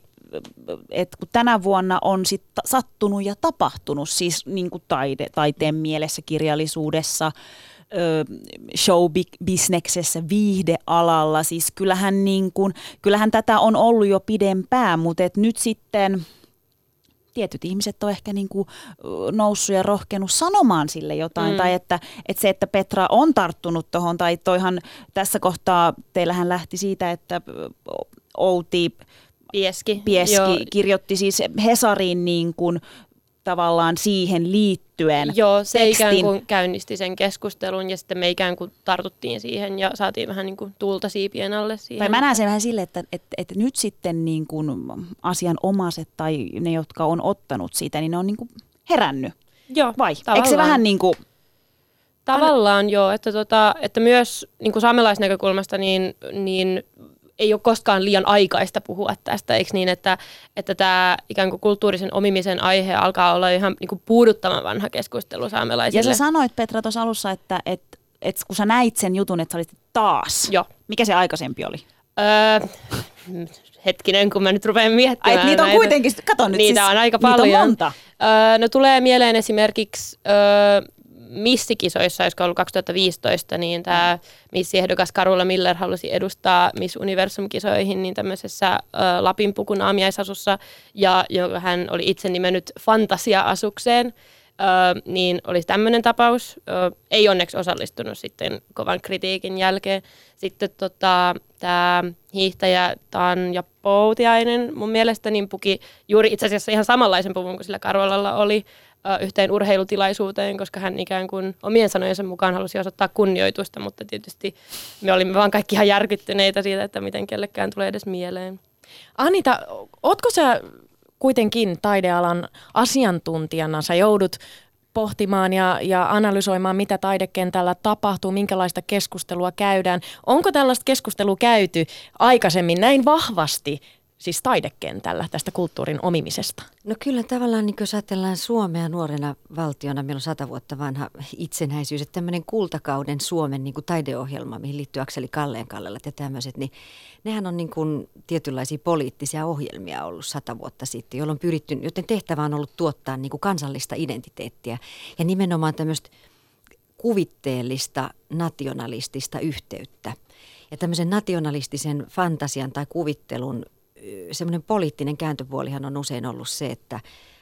[SPEAKER 3] että kun tänä vuonna on sit sattunut ja tapahtunut siis niin kuin taide, taiteen mielessä, kirjallisuudessa, showbisneksessä, viihdealalla. Siis kyllähän, niin kuin, kyllähän tätä on ollut jo pidempään, mutta et nyt sitten tietyt ihmiset on ehkä niin kuin noussut ja rohkenut sanomaan sille jotain. Mm. Tai että, että se, että Petra on tarttunut tuohon, tai toihan tässä kohtaa teillähän lähti siitä, että Outi
[SPEAKER 5] Pieski,
[SPEAKER 3] Pieski kirjoitti siis Hesariin niin kuin tavallaan siihen liittyen
[SPEAKER 5] Joo, se tekstin. ikään kuin käynnisti sen keskustelun ja sitten me ikään kuin tartuttiin siihen ja saatiin vähän niin kuin tuulta siipien alle siihen.
[SPEAKER 3] Tai mä näen sen vähän sille, että, että, että nyt sitten niin kuin asianomaiset tai ne, jotka on ottanut siitä, niin ne on niin kuin herännyt.
[SPEAKER 5] Joo,
[SPEAKER 3] Vai? Tavallaan. Eikö se vähän niin kuin...
[SPEAKER 5] Tavallaan joo, että, tota, että myös niin kuin saamelaisnäkökulmasta niin, niin ei ole koskaan liian aikaista puhua tästä, eikö niin, että, että tämä ikään kuin kulttuurisen omimisen aihe alkaa olla ihan niin kuin puuduttavan vanha keskustelu saamelaisille.
[SPEAKER 3] Ja sä sanoit Petra tuossa alussa, että, että, että kun sä näit sen jutun, että sä olit taas.
[SPEAKER 5] Joo.
[SPEAKER 3] Mikä se aikaisempi oli?
[SPEAKER 5] Öö, [laughs] hetkinen, kun mä nyt rupean miettimään.
[SPEAKER 3] Ai, niitä on
[SPEAKER 5] näitä.
[SPEAKER 3] kuitenkin, kato nyt
[SPEAKER 5] Niitä
[SPEAKER 3] siis,
[SPEAKER 5] on aika paljon.
[SPEAKER 3] Niitä on monta.
[SPEAKER 5] Öö, no tulee mieleen esimerkiksi öö, missikisoissa, jotka ollut 2015, niin tämä missiehdokas Karula Miller halusi edustaa Miss Universum-kisoihin niin tämmöisessä ä, Lapin pukun aamiaisasussa, ja joka hän oli itse nimennyt fantasia-asukseen, Ö, niin olisi tämmöinen tapaus. Ö, ei onneksi osallistunut sitten kovan kritiikin jälkeen. Sitten tota, tämä hiihtäjä Tanja Poutiainen mun mielestä niin puki juuri itse asiassa ihan samanlaisen puvun kuin sillä Karolalla oli yhteen urheilutilaisuuteen, koska hän ikään kuin omien sanojensa mukaan halusi osoittaa kunnioitusta, mutta tietysti me olimme vaan kaikki ihan järkyttyneitä siitä, että miten kellekään tulee edes mieleen.
[SPEAKER 1] Anita, ootko sä kuitenkin taidealan asiantuntijana, sä joudut pohtimaan ja, ja analysoimaan, mitä taidekentällä tapahtuu, minkälaista keskustelua käydään. Onko tällaista keskustelua käyty aikaisemmin näin vahvasti siis taidekentällä tästä kulttuurin omimisesta?
[SPEAKER 4] No kyllä tavallaan, niin jos ajatellaan Suomea nuorena valtiona, meillä on sata vuotta vanha itsenäisyys, että tämmöinen kultakauden Suomen niin kuin taideohjelma, mihin liittyy Akseli Kalleen Kallelat ja tämmöiset, niin nehän on niin kuin tietynlaisia poliittisia ohjelmia ollut sata vuotta sitten, jolloin pyritty, joten tehtävä on ollut tuottaa niin kuin kansallista identiteettiä ja nimenomaan tämmöistä kuvitteellista nationalistista yhteyttä. Ja tämmöisen nationalistisen fantasian tai kuvittelun semmoinen poliittinen kääntöpuolihan on usein ollut se, että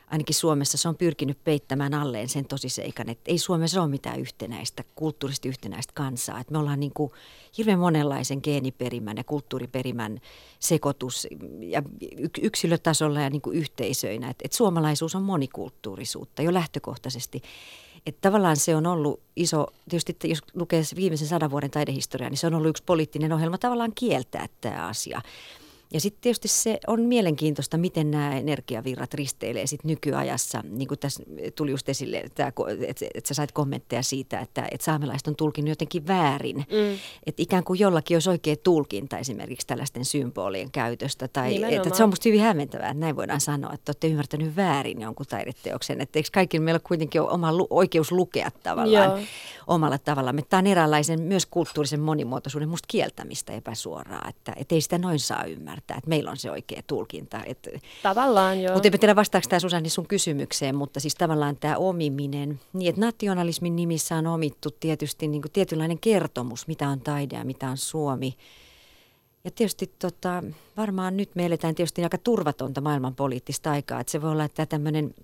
[SPEAKER 4] ainakin Suomessa se on pyrkinyt peittämään alleen sen tosiseikan, että ei Suomessa ole mitään yhtenäistä, kulttuurisesti yhtenäistä kansaa. Että me ollaan niin kuin hirveän monenlaisen geeniperimän ja kulttuuriperimän sekoitus ja yksilötasolla ja niin kuin yhteisöinä. Että, että suomalaisuus on monikulttuurisuutta jo lähtökohtaisesti. Että tavallaan se on ollut iso, tietysti jos lukee viimeisen sadan vuoden taidehistoriaa, niin se on ollut yksi poliittinen ohjelma tavallaan kieltää tämä asia. Ja sitten tietysti se on mielenkiintoista, miten nämä energiavirrat risteilee sit nykyajassa. Niin kuin tässä tuli just esille, että, että, että sä sait kommentteja siitä, että, että saamelaiset on tulkinut jotenkin väärin. Mm. Että ikään kuin jollakin olisi oikea tulkinta esimerkiksi tällaisten symbolien käytöstä. Tai, että, että se on musta hyvin hämmentävää, että näin voidaan sanoa, että olette ymmärtänyt väärin jonkun taideteoksen. Että eikö kaikilla meillä kuitenkin ole oma lu- oikeus lukea tavallaan Joo. omalla tavallaan. Tämä on eräänlaisen myös kulttuurisen monimuotoisuuden musta kieltämistä epäsuoraa, että, että ei sitä noin saa ymmärtää ymmärtää, että meillä on se oikea tulkinta. Että,
[SPEAKER 5] tavallaan joo.
[SPEAKER 4] Mutta en tiedä vastaako tämä Susanni sun kysymykseen, mutta siis tavallaan tämä omiminen, niin että nationalismin nimissä on omittu tietysti niin kuin tietynlainen kertomus, mitä on taide ja mitä on Suomi. Ja tietysti tota, varmaan nyt me eletään tietysti aika turvatonta maailman poliittista aikaa, että se voi olla, että tämmöinen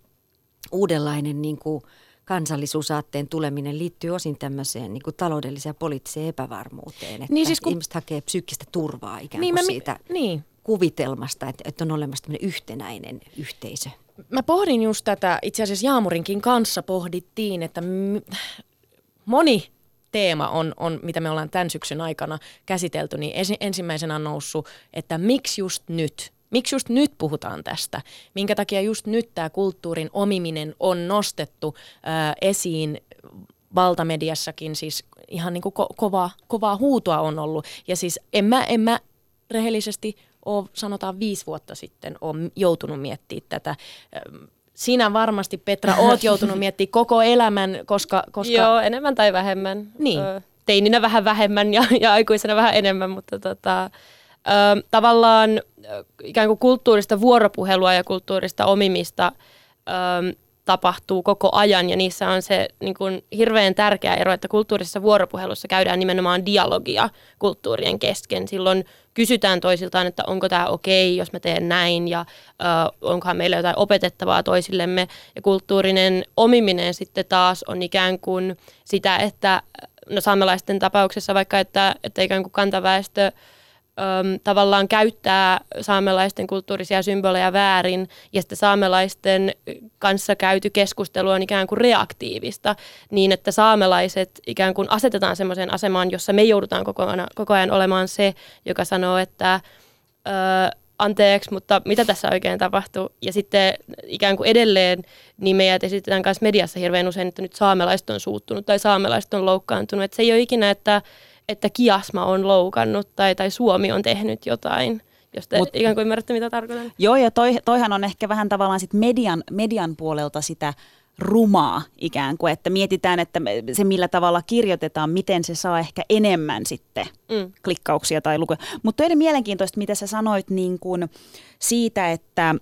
[SPEAKER 4] uudenlainen niin kuin kansallisuusaatteen tuleminen liittyy osin tämmöiseen niin kuin taloudelliseen ja poliittiseen epävarmuuteen, että
[SPEAKER 1] Niin siis kun-
[SPEAKER 4] ihmiset hakee psyykkistä turvaa ikään kuin
[SPEAKER 1] Niin,
[SPEAKER 4] niin
[SPEAKER 1] mä-
[SPEAKER 4] siitä
[SPEAKER 1] niin.
[SPEAKER 4] kuvitelmasta, että, että on olemassa tämmöinen yhtenäinen yhteisö.
[SPEAKER 1] Mä pohdin just tätä, itse asiassa Jaamurinkin kanssa pohdittiin, että m- moni teema on, on, mitä me ollaan tämän syksyn aikana käsitelty, niin ensi, ensimmäisenä on noussut, että miksi just nyt? Miksi just nyt puhutaan tästä? Minkä takia just nyt tämä kulttuurin omiminen on nostettu ää, esiin valtamediassakin, siis ihan niin kuin ko- kovaa, kovaa huutoa on ollut. Ja siis en mä, en mä rehellisesti ole, sanotaan viisi vuotta sitten, ole joutunut miettimään tätä. Sinä varmasti, Petra, oot [laughs] joutunut miettimään koko elämän, koska... koska
[SPEAKER 5] Joo, enemmän tai vähemmän.
[SPEAKER 1] Niin.
[SPEAKER 5] Teininä vähän vähemmän ja, ja aikuisena vähän enemmän, mutta tota, ö, tavallaan ikään kuin kulttuurista vuoropuhelua ja kulttuurista omimista ö, tapahtuu koko ajan ja niissä on se niin kuin, hirveän tärkeä ero, että kulttuurisessa vuoropuhelussa käydään nimenomaan dialogia kulttuurien kesken. Silloin kysytään toisiltaan, että onko tämä okei, jos mä teen näin ja ö, onkohan meillä jotain opetettavaa toisillemme. Ja kulttuurinen omiminen sitten taas on ikään kuin sitä, että no saamelaisten tapauksessa vaikka, että, että ikään kuin kantaväestö Öm, tavallaan käyttää saamelaisten kulttuurisia symboleja väärin ja sitten saamelaisten kanssa käyty keskustelu on ikään kuin reaktiivista niin, että saamelaiset ikään kuin asetetaan sellaiseen asemaan, jossa me joudutaan koko ajan, koko ajan olemaan se, joka sanoo, että ö, anteeksi, mutta mitä tässä oikein tapahtuu? Ja sitten ikään kuin edelleen niin meidät esitetään myös mediassa hirveän usein, että nyt saamelaiset on suuttunut tai saamelaiset on loukkaantunut. Että se ei ole ikinä, että, että kiasma on loukannut tai, tai Suomi on tehnyt jotain. Jos te
[SPEAKER 3] Mut-
[SPEAKER 5] ikään kuin ymmärrätte, mitä tarkoitan.
[SPEAKER 3] Joo, ja toi, toihan on ehkä vähän tavallaan sit median, median puolelta sitä rumaa ikään kuin, että mietitään, että se millä tavalla kirjoitetaan, miten se saa ehkä enemmän sitten
[SPEAKER 5] Mm.
[SPEAKER 3] klikkauksia tai lukuja. Mutta oli mielenkiintoista, mitä sä sanoit niin kuin siitä, että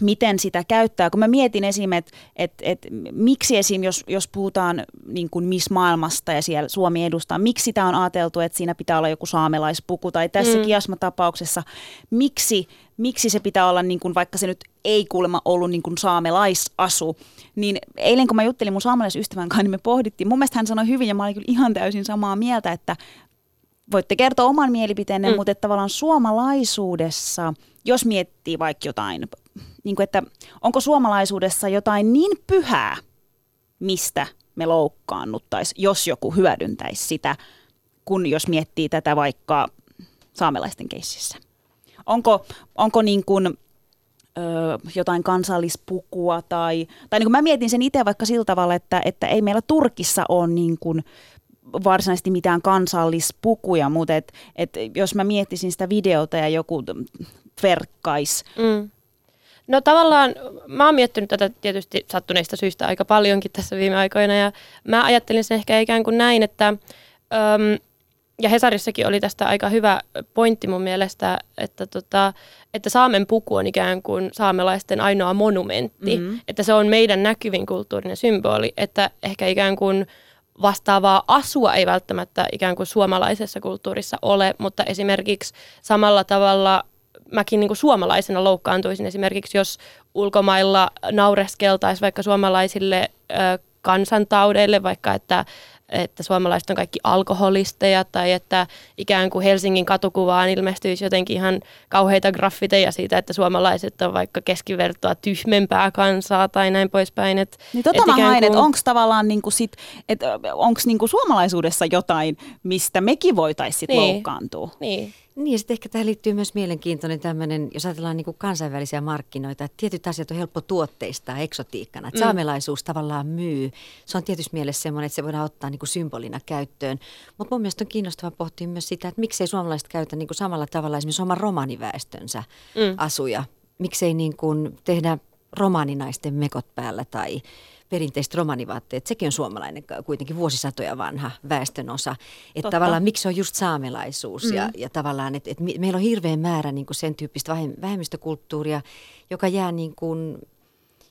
[SPEAKER 3] miten sitä käyttää. Kun mä mietin esim. että et, et, miksi esim. Jos, jos puhutaan niin kuin Miss Maailmasta ja siellä Suomi edustaa, miksi sitä on ajateltu, että siinä pitää olla joku saamelaispuku tai tässä mm. Kiasma-tapauksessa, miksi, miksi se pitää olla, niin kuin, vaikka se nyt ei kuulemma ollut niin kuin saamelaisasu, niin eilen kun mä juttelin mun saamelaisystävän kanssa, niin me pohdittiin, mun mielestä hän sanoi hyvin ja mä olin kyllä ihan täysin samaa mieltä, että voitte kertoa oman mielipiteenne, mm. mutta että tavallaan suomalaisuudessa, jos miettii vaikka jotain, niin kuin että onko suomalaisuudessa jotain niin pyhää, mistä me loukkaannuttaisiin, jos joku hyödyntäisi sitä, kun jos miettii tätä vaikka saamelaisten keississä. Onko, onko niin kuin, ö, jotain kansallispukua tai, tai niin kuin mä mietin sen itse vaikka sillä tavalla, että, että ei meillä Turkissa ole niin kuin varsinaisesti mitään kansallispukuja, mutta et, et jos mä miettisin sitä videota ja joku verkkais,
[SPEAKER 5] Mm. No tavallaan mä oon miettinyt tätä tietysti sattuneista syistä aika paljonkin tässä viime aikoina ja mä ajattelin sen ehkä ikään kuin näin, että öm, ja Hesarissakin oli tästä aika hyvä pointti mun mielestä, että, tota, että saamen puku on ikään kuin saamelaisten ainoa monumentti, mm-hmm. että se on meidän näkyvin kulttuurinen symboli, että ehkä ikään kuin vastaavaa asua ei välttämättä ikään kuin suomalaisessa kulttuurissa ole, mutta esimerkiksi samalla tavalla mäkin niin kuin suomalaisena loukkaantuisin. Esimerkiksi, jos ulkomailla naureskeltaisiin vaikka suomalaisille ö, kansantaudeille, vaikka että, että suomalaiset on kaikki alkoholisteja tai että ikään kuin Helsingin katukuvaan ilmestyisi jotenkin ihan kauheita graffiteja siitä, että suomalaiset on vaikka keskivertoa tyhmempää kansaa tai näin poispäin. Et,
[SPEAKER 3] Niin tota
[SPEAKER 5] et
[SPEAKER 3] mä
[SPEAKER 5] ikään
[SPEAKER 3] hain, että
[SPEAKER 5] kuin-
[SPEAKER 3] onko tavallaan niinku sit, et onko niinku suomalaisuudessa jotain, mistä mekin voitaisiin
[SPEAKER 5] Niin.
[SPEAKER 3] loukkaantua?
[SPEAKER 5] Niin.
[SPEAKER 4] Niin ja sitten ehkä tähän liittyy myös mielenkiintoinen tämmöinen, jos ajatellaan niin kuin kansainvälisiä markkinoita, että tietyt asiat on helppo tuotteistaa eksotiikkana. Että
[SPEAKER 5] Mm.
[SPEAKER 4] saamelaisuus tavallaan myy. Se on tietysti mielessä semmoinen, että se voidaan ottaa niin kuin symbolina käyttöön. Mutta mun mielestä on kiinnostavaa pohtia myös sitä, että miksei suomalaiset käytä niin kuin samalla tavalla esimerkiksi oman romaniväestönsä
[SPEAKER 5] Mm.
[SPEAKER 4] asuja. Miksei niin kuin tehdä romaninaisten mekot päällä tai perinteiset romanivaatteet, sekin on suomalainen kuitenkin vuosisatoja vanha väestön osa. Että
[SPEAKER 3] Totta.
[SPEAKER 4] tavallaan miksi se on just saamelaisuus mm. ja, ja tavallaan, että, että meillä on hirveän määrä niin kuin sen tyyppistä vähem- vähemmistökulttuuria, joka jää niin kuin,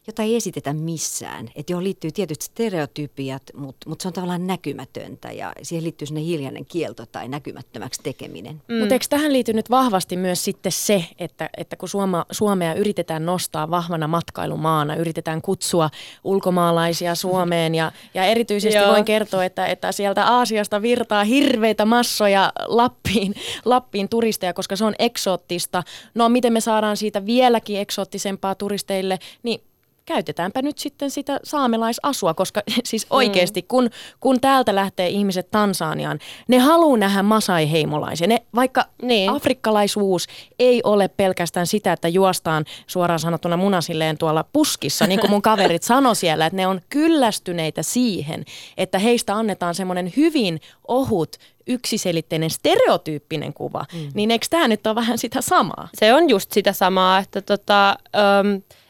[SPEAKER 4] jota ei esitetä missään, että johon liittyy tietyt stereotypiat, mutta mut se on tavallaan näkymätöntä ja siihen liittyy sinne hiljainen kielto tai näkymättömäksi tekeminen.
[SPEAKER 1] Mm. Mutta eikö tähän liity nyt vahvasti myös sitten se, että, että kun Suoma, Suomea yritetään nostaa vahvana matkailumaana, yritetään kutsua ulkomaalaisia Suomeen ja, ja erityisesti
[SPEAKER 5] Joo.
[SPEAKER 1] voin kertoa, että, että sieltä Aasiasta virtaa hirveitä massoja Lappiin, Lappiin turisteja, koska se on eksoottista. No miten me saadaan siitä vieläkin eksoottisempaa turisteille, niin käytetäänpä nyt sitten sitä saamelaisasua, koska [laughs] siis oikeasti kun, kun täältä lähtee ihmiset Tansaniaan, ne haluaa nähdä masai-heimolaisia. Ne, vaikka
[SPEAKER 5] Niin.
[SPEAKER 1] afrikkalaisuus ei ole pelkästään sitä, että juostaan suoraan sanottuna munasilleen tuolla puskissa, niin kuin mun [laughs] kaverit sanoi siellä, että ne on kyllästyneitä siihen, että heistä annetaan semmoinen hyvin ohut, yksiselitteinen, stereotyyppinen kuva. Mm. Niin eikö tämä nyt ole vähän sitä samaa?
[SPEAKER 5] Se on just sitä samaa, että tota,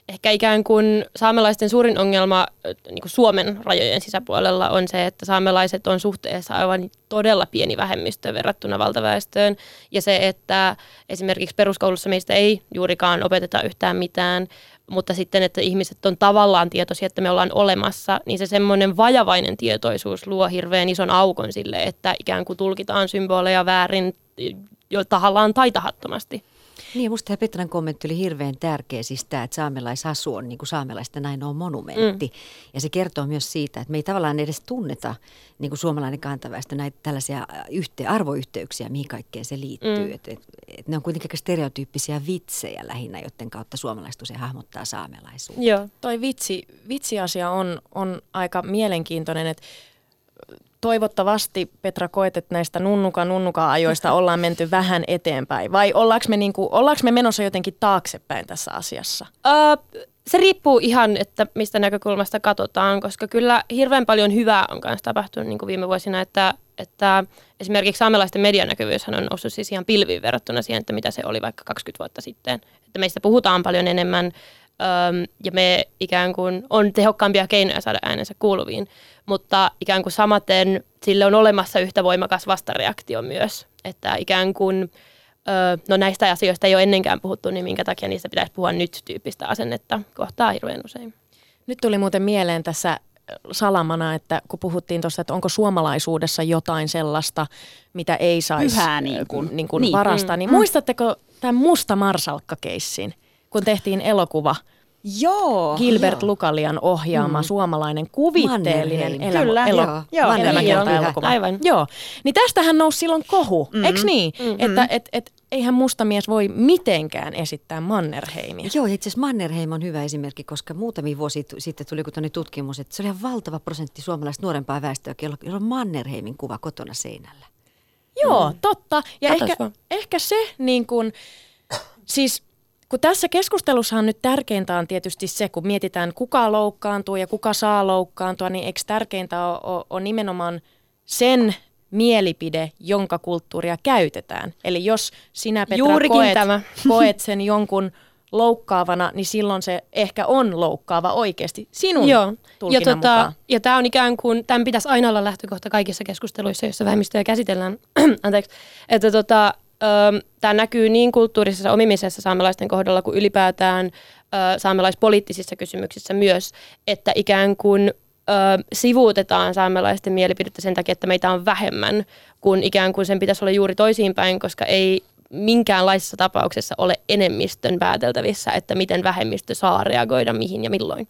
[SPEAKER 5] ehkä ikään kuin saamelaisten suurin ongelma niin kuin Suomen rajojen sisäpuolella on se, että saamelaiset on suhteessa aivan todella pieni vähemmistö verrattuna valtaväestöön. Ja se, että esimerkiksi peruskoulussa meistä ei juurikaan opeteta yhtään mitään, mutta sitten, että ihmiset on tavallaan tietoisia, että me ollaan olemassa, niin se semmoinen vajavainen tietoisuus luo hirveän ison aukon sille, että ikään kuin tulkitaan symboleja väärin jo tahallaan tai tahattomasti.
[SPEAKER 4] Niin musta tämä Petran kommentti oli hirveän tärkeä, siis tämä, että saamelaisasu on niin kuin saamelaisten näin on monumentti. Mm. Ja se kertoo myös siitä, että me ei tavallaan edes tunneta niin kuin suomalainen kantaväestö näitä tällaisia yhte, arvoyhteyksiä, mihin kaikkeen se liittyy. Mm. Et, et, et ne on kuitenkin stereotyyppisiä vitsejä lähinnä, joiden kautta suomalaiset usein hahmottaa saamelaisuutta.
[SPEAKER 5] Joo.
[SPEAKER 1] Toi vitsi, vitsiasia on, on aika mielenkiintoinen, että toivottavasti Petra koet, että näistä nunnuka nunnuka ajoista ollaan menty vähän eteenpäin vai ollaanko me, niinku, ollaanko me menossa jotenkin taaksepäin tässä asiassa?
[SPEAKER 5] Öö, se riippuu ihan, että mistä näkökulmasta katsotaan, koska kyllä hirveän paljon hyvää on kanssa tapahtunut niin kuin viime vuosina, että, että esimerkiksi saamelaisten medianäkyvyys on noussut siis ihan pilviin verrattuna siihen, että mitä se oli vaikka 20 vuotta sitten. Että meistä puhutaan paljon enemmän ja me ikään kuin on tehokkaampia keinoja saada äänensä kuuluviin, mutta ikään kuin samaten sille on olemassa yhtä voimakas vastareaktio myös, että ikään kuin Öö, no näistä asioista ei ole ennenkään puhuttu, niin minkä takia niistä pitäisi puhua nyt tyyppistä asennetta kohtaa hirveän usein.
[SPEAKER 1] Nyt tuli muuten mieleen tässä salamana, että kun puhuttiin tuosta, että onko suomalaisuudessa jotain sellaista, mitä ei saisi
[SPEAKER 3] Pyhää niin kuin.
[SPEAKER 1] niin kuin
[SPEAKER 3] Niin.
[SPEAKER 1] varastaa, niin muistatteko tämän Musta Marsalkka-keissin, kun tehtiin elokuva?
[SPEAKER 3] Joo.
[SPEAKER 1] Gilbert Lukalian ohjaama mm. suomalainen kuvitteellinen
[SPEAKER 4] Mannerheim.
[SPEAKER 1] elämä,
[SPEAKER 3] Kyllä,
[SPEAKER 1] elo,
[SPEAKER 3] joo. Joo,
[SPEAKER 1] elämäkerta-elokuva.
[SPEAKER 5] Aivan.
[SPEAKER 1] Joo, niin tästähän nousi silloin kohu, mm. eikö niin?
[SPEAKER 3] Mm-hmm.
[SPEAKER 1] Että et, et, eihän mustamies voi mitenkään esittää Mannerheimia.
[SPEAKER 4] Joo, itse asiassa Mannerheim on hyvä esimerkki, koska muutamia vuosia tu- sitten tuli joku tämmöinen tutkimus, että se oli ihan valtava prosentti suomalaista nuorempaa väestöä, jolla on Mannerheimin kuva kotona seinällä.
[SPEAKER 1] Joo, totta. Ja ehkä,
[SPEAKER 5] vaan.
[SPEAKER 1] ehkä se, niin kun, siis kun tässä keskustelussahan nyt tärkeintä on tietysti se, kun mietitään kuka loukkaantuu ja kuka saa loukkaantua, niin eikö tärkeintä ole, ole, ole nimenomaan sen mielipide, jonka kulttuuria käytetään. Eli jos sinä Petra
[SPEAKER 5] Juurikin
[SPEAKER 1] koet,
[SPEAKER 5] tämä. [laughs]
[SPEAKER 1] koet sen jonkun loukkaavana, niin silloin se ehkä on loukkaava oikeasti sinun
[SPEAKER 5] Joo. Ja, tota,
[SPEAKER 1] mukaan.
[SPEAKER 5] ja tämä on ikään kuin, tämän pitäisi aina olla lähtökohta kaikissa keskusteluissa, joissa vähemmistöjä käsitellään. [clears throat] Anteeksi. Että tota, tämä näkyy niin kulttuurisessa omimisessa saamelaisten kohdalla kuin ylipäätään ö, saamelaispoliittisissa kysymyksissä myös, että ikään kuin ö, sivuutetaan saamelaisten mielipidettä sen takia, että meitä on vähemmän, kun ikään kuin sen pitäisi olla juuri toisiinpäin, koska ei minkäänlaisessa tapauksessa ole enemmistön pääteltävissä, että miten vähemmistö saa reagoida mihin ja milloin.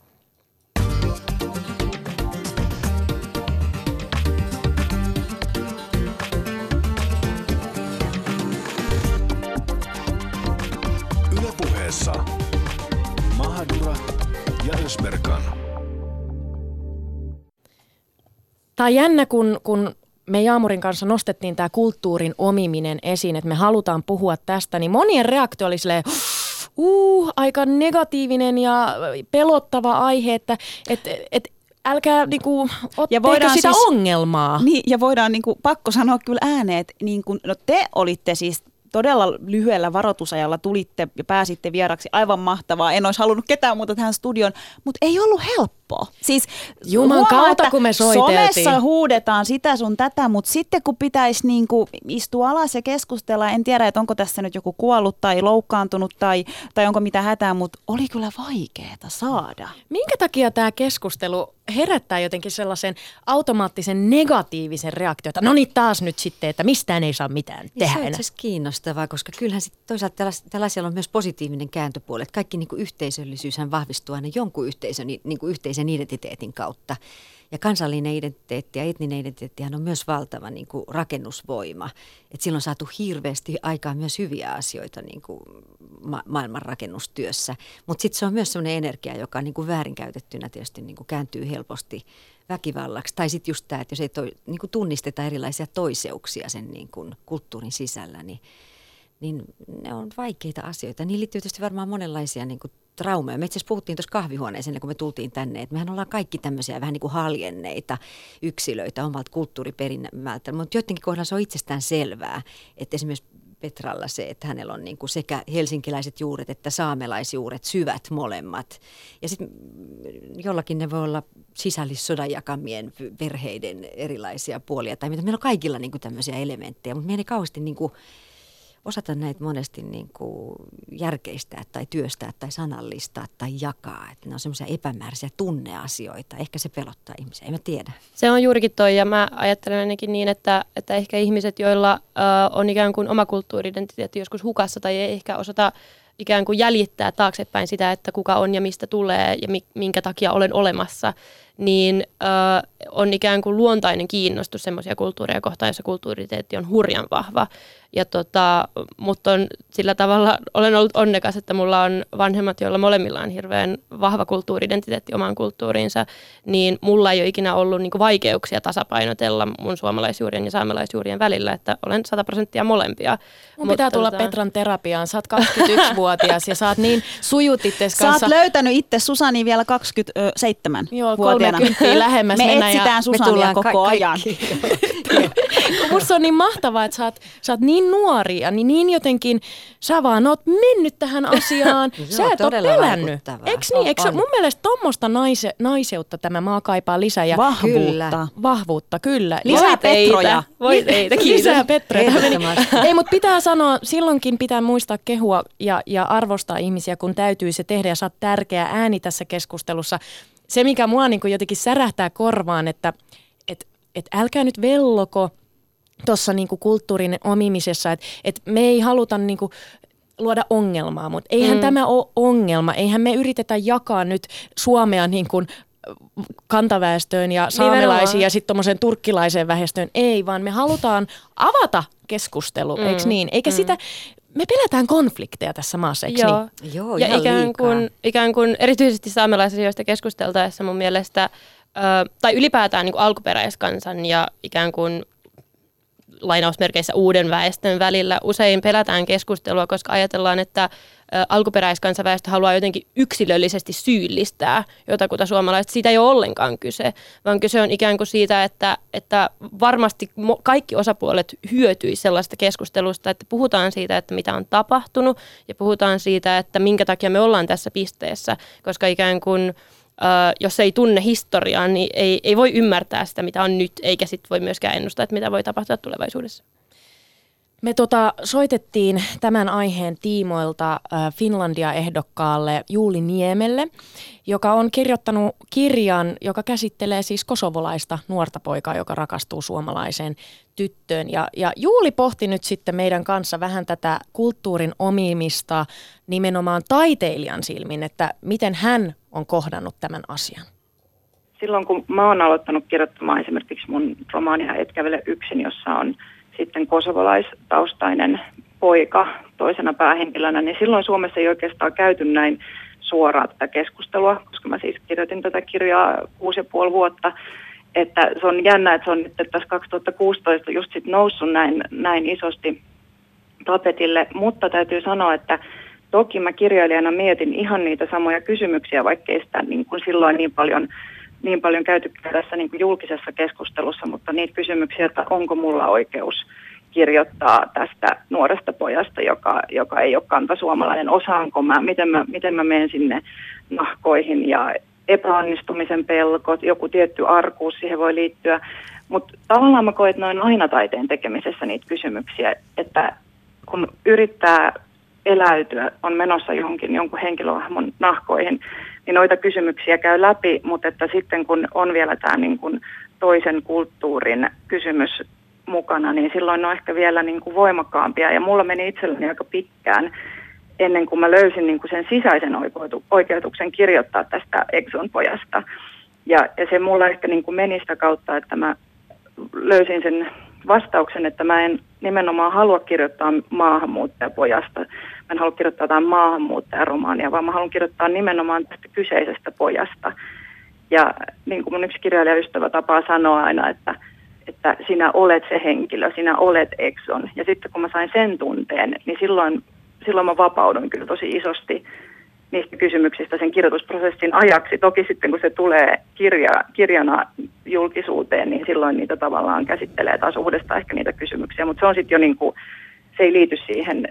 [SPEAKER 2] Ja Ösberkan.
[SPEAKER 1] Tämä on jännä, kun, kun me Jaamurin kanssa nostettiin tämä kulttuurin omiminen esiin, että me halutaan puhua tästä, niin monien reaktio oli silleen, uh, aika negatiivinen ja pelottava aihe, että et, et, älkää niinku,
[SPEAKER 3] Ja voidaan
[SPEAKER 1] sitä
[SPEAKER 3] siis-
[SPEAKER 1] ongelmaa.
[SPEAKER 3] Niin, ja voidaan niin kuin, pakko sanoa kyllä ääneen, että niin kuin, no te olitte siis todella lyhyellä varoitusajalla tulitte ja pääsitte vieraksi. Aivan mahtavaa. En olisi halunnut ketään muuta tähän studion, mutta ei ollut helppoa. Siis
[SPEAKER 1] Juman
[SPEAKER 3] huomaa,
[SPEAKER 1] kautta, kun me soiteltiin.
[SPEAKER 3] Somessa huudetaan sitä sun tätä, mutta sitten kun pitäisi niinku istua alas ja keskustella, en tiedä, että onko tässä nyt joku kuollut tai loukkaantunut tai, tai onko mitä hätää, mutta oli kyllä vaikeaa saada.
[SPEAKER 1] Minkä takia tämä keskustelu herättää jotenkin sellaisen automaattisen negatiivisen reaktion, että no niin taas nyt sitten, että mistään ei saa mitään
[SPEAKER 4] Niin
[SPEAKER 1] tehdä
[SPEAKER 4] se on
[SPEAKER 1] enää.
[SPEAKER 4] asiassa kiinnostavaa, koska kyllähän sit toisaalta tällais, tällaisella on myös positiivinen kääntöpuoli, että kaikki niin kuin yhteisöllisyyshän vahvistuu aina jonkun yhteisön, niin kuin yhteisen identiteetin kautta. Ja kansallinen identiteetti ja etninen identiteettihän on myös valtava niin kuin rakennusvoima. Et silloin on saatu hirveästi aikaan myös hyviä asioita niin kuin ma- maailman rakennustyössä. Mutta sitten se on myös sellainen energia, joka niin kuin väärinkäytettynä tietysti niin kuin kääntyy helposti väkivallaksi. Tai sitten just tämä, että jos ei toi, niin kuin tunnisteta erilaisia toiseuksia sen niin kuin kulttuurin sisällä, niin, niin ne on vaikeita asioita. Niihin liittyy tietysti varmaan monenlaisia niin kuin traumeja. Me itse asiassa puhuttiin tuossa kahvihuoneessa ennen kuin me tultiin tänne, että mehän ollaan kaikki tämmöisiä vähän niin kuin haljenneita yksilöitä omalta kulttuuriperinnältä, mutta joidenkin kohdalla se on itsestään selvää, että esimerkiksi Petralla se, että hänellä on niin kuin sekä helsinkiläiset juuret että saamelaisjuuret, syvät molemmat. Ja sitten jollakin ne voi olla sisällissodan jakamien perheiden erilaisia puolia. Tai mitä. Meillä on kaikilla niin kuin tämmöisiä elementtejä, mutta meidän ei kauheasti niin kuin osata näitä monesti niin kuin järkeistää tai työstää tai sanallistaa tai jakaa. Että ne on semmoisia epämääräisiä tunneasioita. Ehkä se pelottaa ihmisiä, en mä tiedä.
[SPEAKER 5] Se on juurikin toi, ja mä ajattelen ainakin niin, että, että ehkä ihmiset, joilla ö, on ikään kuin oma kulttuuri-identiteetti joskus hukassa tai ei ehkä osata ikään kuin jäljittää taaksepäin sitä, että kuka on ja mistä tulee ja mi- minkä takia olen olemassa, niin ö, on ikään kuin luontainen kiinnostus semmoisia kulttuureja kohtaan, jossa kulttuuriteetti on hurjan vahva. Ja tota, mutta on sillä tavalla, olen ollut onnekas, että mulla on vanhemmat, joilla molemmilla on hirveän vahva kulttuuridentiteetti omaan kulttuuriinsa, niin mulla ei ole ikinä ollut niinku vaikeuksia tasapainotella mun suomalaisjuurien ja saamelaisjuurien välillä, että olen 100 prosenttia molempia.
[SPEAKER 1] Mun pitää tulla Petran terapiaan. Sä oot 21-vuotias ja sä oot niin [laughs] sujut itses
[SPEAKER 3] Sä oot
[SPEAKER 1] kanssa.
[SPEAKER 3] löytänyt itse Susani vielä 27
[SPEAKER 1] Joo,
[SPEAKER 3] vuotiaana.
[SPEAKER 1] 30 lähemmäs
[SPEAKER 3] Me
[SPEAKER 1] mennä ja
[SPEAKER 3] etsitään
[SPEAKER 1] me
[SPEAKER 3] Susania koko
[SPEAKER 4] ka-
[SPEAKER 3] ajan. [laughs]
[SPEAKER 1] Kun Musta on niin mahtavaa, että sä oot, sä oot niin nuori ja niin, niin jotenkin, sä vaan oot mennyt tähän [laughs] asiaan. Sä et ole pelännyt. Eiks niin? Eiks,
[SPEAKER 4] on.
[SPEAKER 1] mun mielestä tuommoista naise, naiseutta tämä maa kaipaa lisää. Ja
[SPEAKER 3] Vahvuutta.
[SPEAKER 4] Kyllä.
[SPEAKER 1] Vahvuutta, kyllä.
[SPEAKER 3] Lisää
[SPEAKER 1] teitä.
[SPEAKER 3] Petroja.
[SPEAKER 5] Voi teitä, kiitos.
[SPEAKER 1] Lisää Petroja. Ei, mutta pitää sanoa, silloinkin pitää muistaa kehua ja, ja arvostaa ihmisiä, kun täytyy se tehdä ja sä oot tärkeä ääni tässä keskustelussa. Se, mikä mua niin jotenkin särähtää korvaan, että et, et älkää nyt velloko tuossa niin kulttuurin omimisessa, että et me ei haluta niin kuin luoda ongelmaa, mutta eihän mm. tämä ole ongelma. Eihän me yritetä jakaa nyt Suomea niin kuin kantaväestöön ja saamelaisiin ja sitten tuommoiseen turkkilaiseen väestöön. Ei, vaan me halutaan avata keskustelu, mm. eikö niin? Eikä mm. sitä, me pelätään konflikteja tässä maassa, eikö
[SPEAKER 5] Joo.
[SPEAKER 1] niin?
[SPEAKER 4] Joo,
[SPEAKER 5] ja ikään kuin, ikään kuin erityisesti saamelaisasioista keskusteltaessa mun mielestä, ö, tai ylipäätään niin kuin alkuperäiskansan ja ikään kuin lainausmerkeissä uuden väestön välillä usein pelätään keskustelua, koska ajatellaan, että alkuperäiskansaväestö haluaa jotenkin yksilöllisesti syyllistää jotakuta suomalaista. Siitä ei ole ollenkaan kyse, vaan kyse on ikään kuin siitä, että, että varmasti kaikki osapuolet hyötyisivät sellaista keskustelusta, että puhutaan siitä, että mitä on tapahtunut ja puhutaan siitä, että minkä takia me ollaan tässä pisteessä, koska ikään kuin jos ei tunne historiaa, niin ei, ei voi ymmärtää sitä, mitä on nyt, eikä sit voi myöskään ennustaa, että mitä voi tapahtua tulevaisuudessa.
[SPEAKER 1] Me tota, soitettiin tämän aiheen tiimoilta Finlandia-ehdokkaalle Juuli Niemelle, joka on kirjoittanut kirjan, joka käsittelee siis kosovolaista nuorta poikaa, joka rakastuu suomalaiseen tyttöön. Ja, ja Juuli pohti nyt sitten meidän kanssa vähän tätä kulttuurin omimista nimenomaan taiteilijan silmin, että miten hän on kohdannut tämän asian.
[SPEAKER 6] silloin kun mä oon aloittanut kirjoittamaan esimerkiksi mun romaania Et kävele yksin, jossa on sitten kosovolaistaustainen poika toisena päähenkilönä, niin silloin Suomessa ei oikeastaan käyty näin suoraan tätä keskustelua, koska mä siis kirjoitin tätä kirjaa kuusi ja puoli vuotta. Että se on jännä, että se on nyt tässä 2016 just sit noussut näin, näin isosti tapetille, mutta täytyy sanoa, että toki mä kirjailijana mietin ihan niitä samoja kysymyksiä, vaikkei sitä niin kuin silloin niin paljon, niin paljon käyty tässä niin kuin julkisessa keskustelussa, mutta niitä kysymyksiä, että onko mulla oikeus kirjoittaa tästä nuoresta pojasta, joka, joka ei ole kantasuomalainen. Osaanko mä, miten mä, miten mä menen sinne nahkoihin ja epäonnistumisen pelkot, joku tietty arkuus siihen voi liittyä. Mutta tavallaan mä koen, että noin aina taiteen tekemisessä niitä kysymyksiä, että kun yrittää eläytyä, on menossa johonkin jonkun henkilöhahmon nahkoihin, niin noita kysymyksiä käy läpi, mutta että sitten kun on vielä tämä niin kuin toisen kulttuurin kysymys mukana, niin silloin ne on ehkä vielä niin kuin voimakkaampia. Ja mulla meni itselleni aika pitkään ennen kuin mä löysin niin kuin sen sisäisen oikeutuksen kirjoittaa tästä Exon pojasta. Ja, ja se mulla ehkä niin kuin meni sitä kautta, että mä löysin sen vastauksen, että mä en nimenomaan halua kirjoittaa maahanmuuttajapojasta. Mä en halua kirjoittaa jotain maahanmuuttajaromaania, vaan mä haluan kirjoittaa nimenomaan tästä kyseisestä pojasta. Ja niin kuin mun yksi kirjailijaystävä tapaa sanoa aina, että, että sinä olet se henkilö, sinä olet Exxon. Ja sitten kun mä sain sen tunteen, niin silloin, silloin mä vapaudun kyllä tosi isosti niistä kysymyksistä sen kirjoitusprosessin ajaksi. Toki sitten kun se tulee kirja, kirjana julkisuuteen, niin silloin niitä tavallaan käsittelee taas uudestaan ehkä niitä kysymyksiä, mutta se on sitten jo niin kuin, se ei liity siihen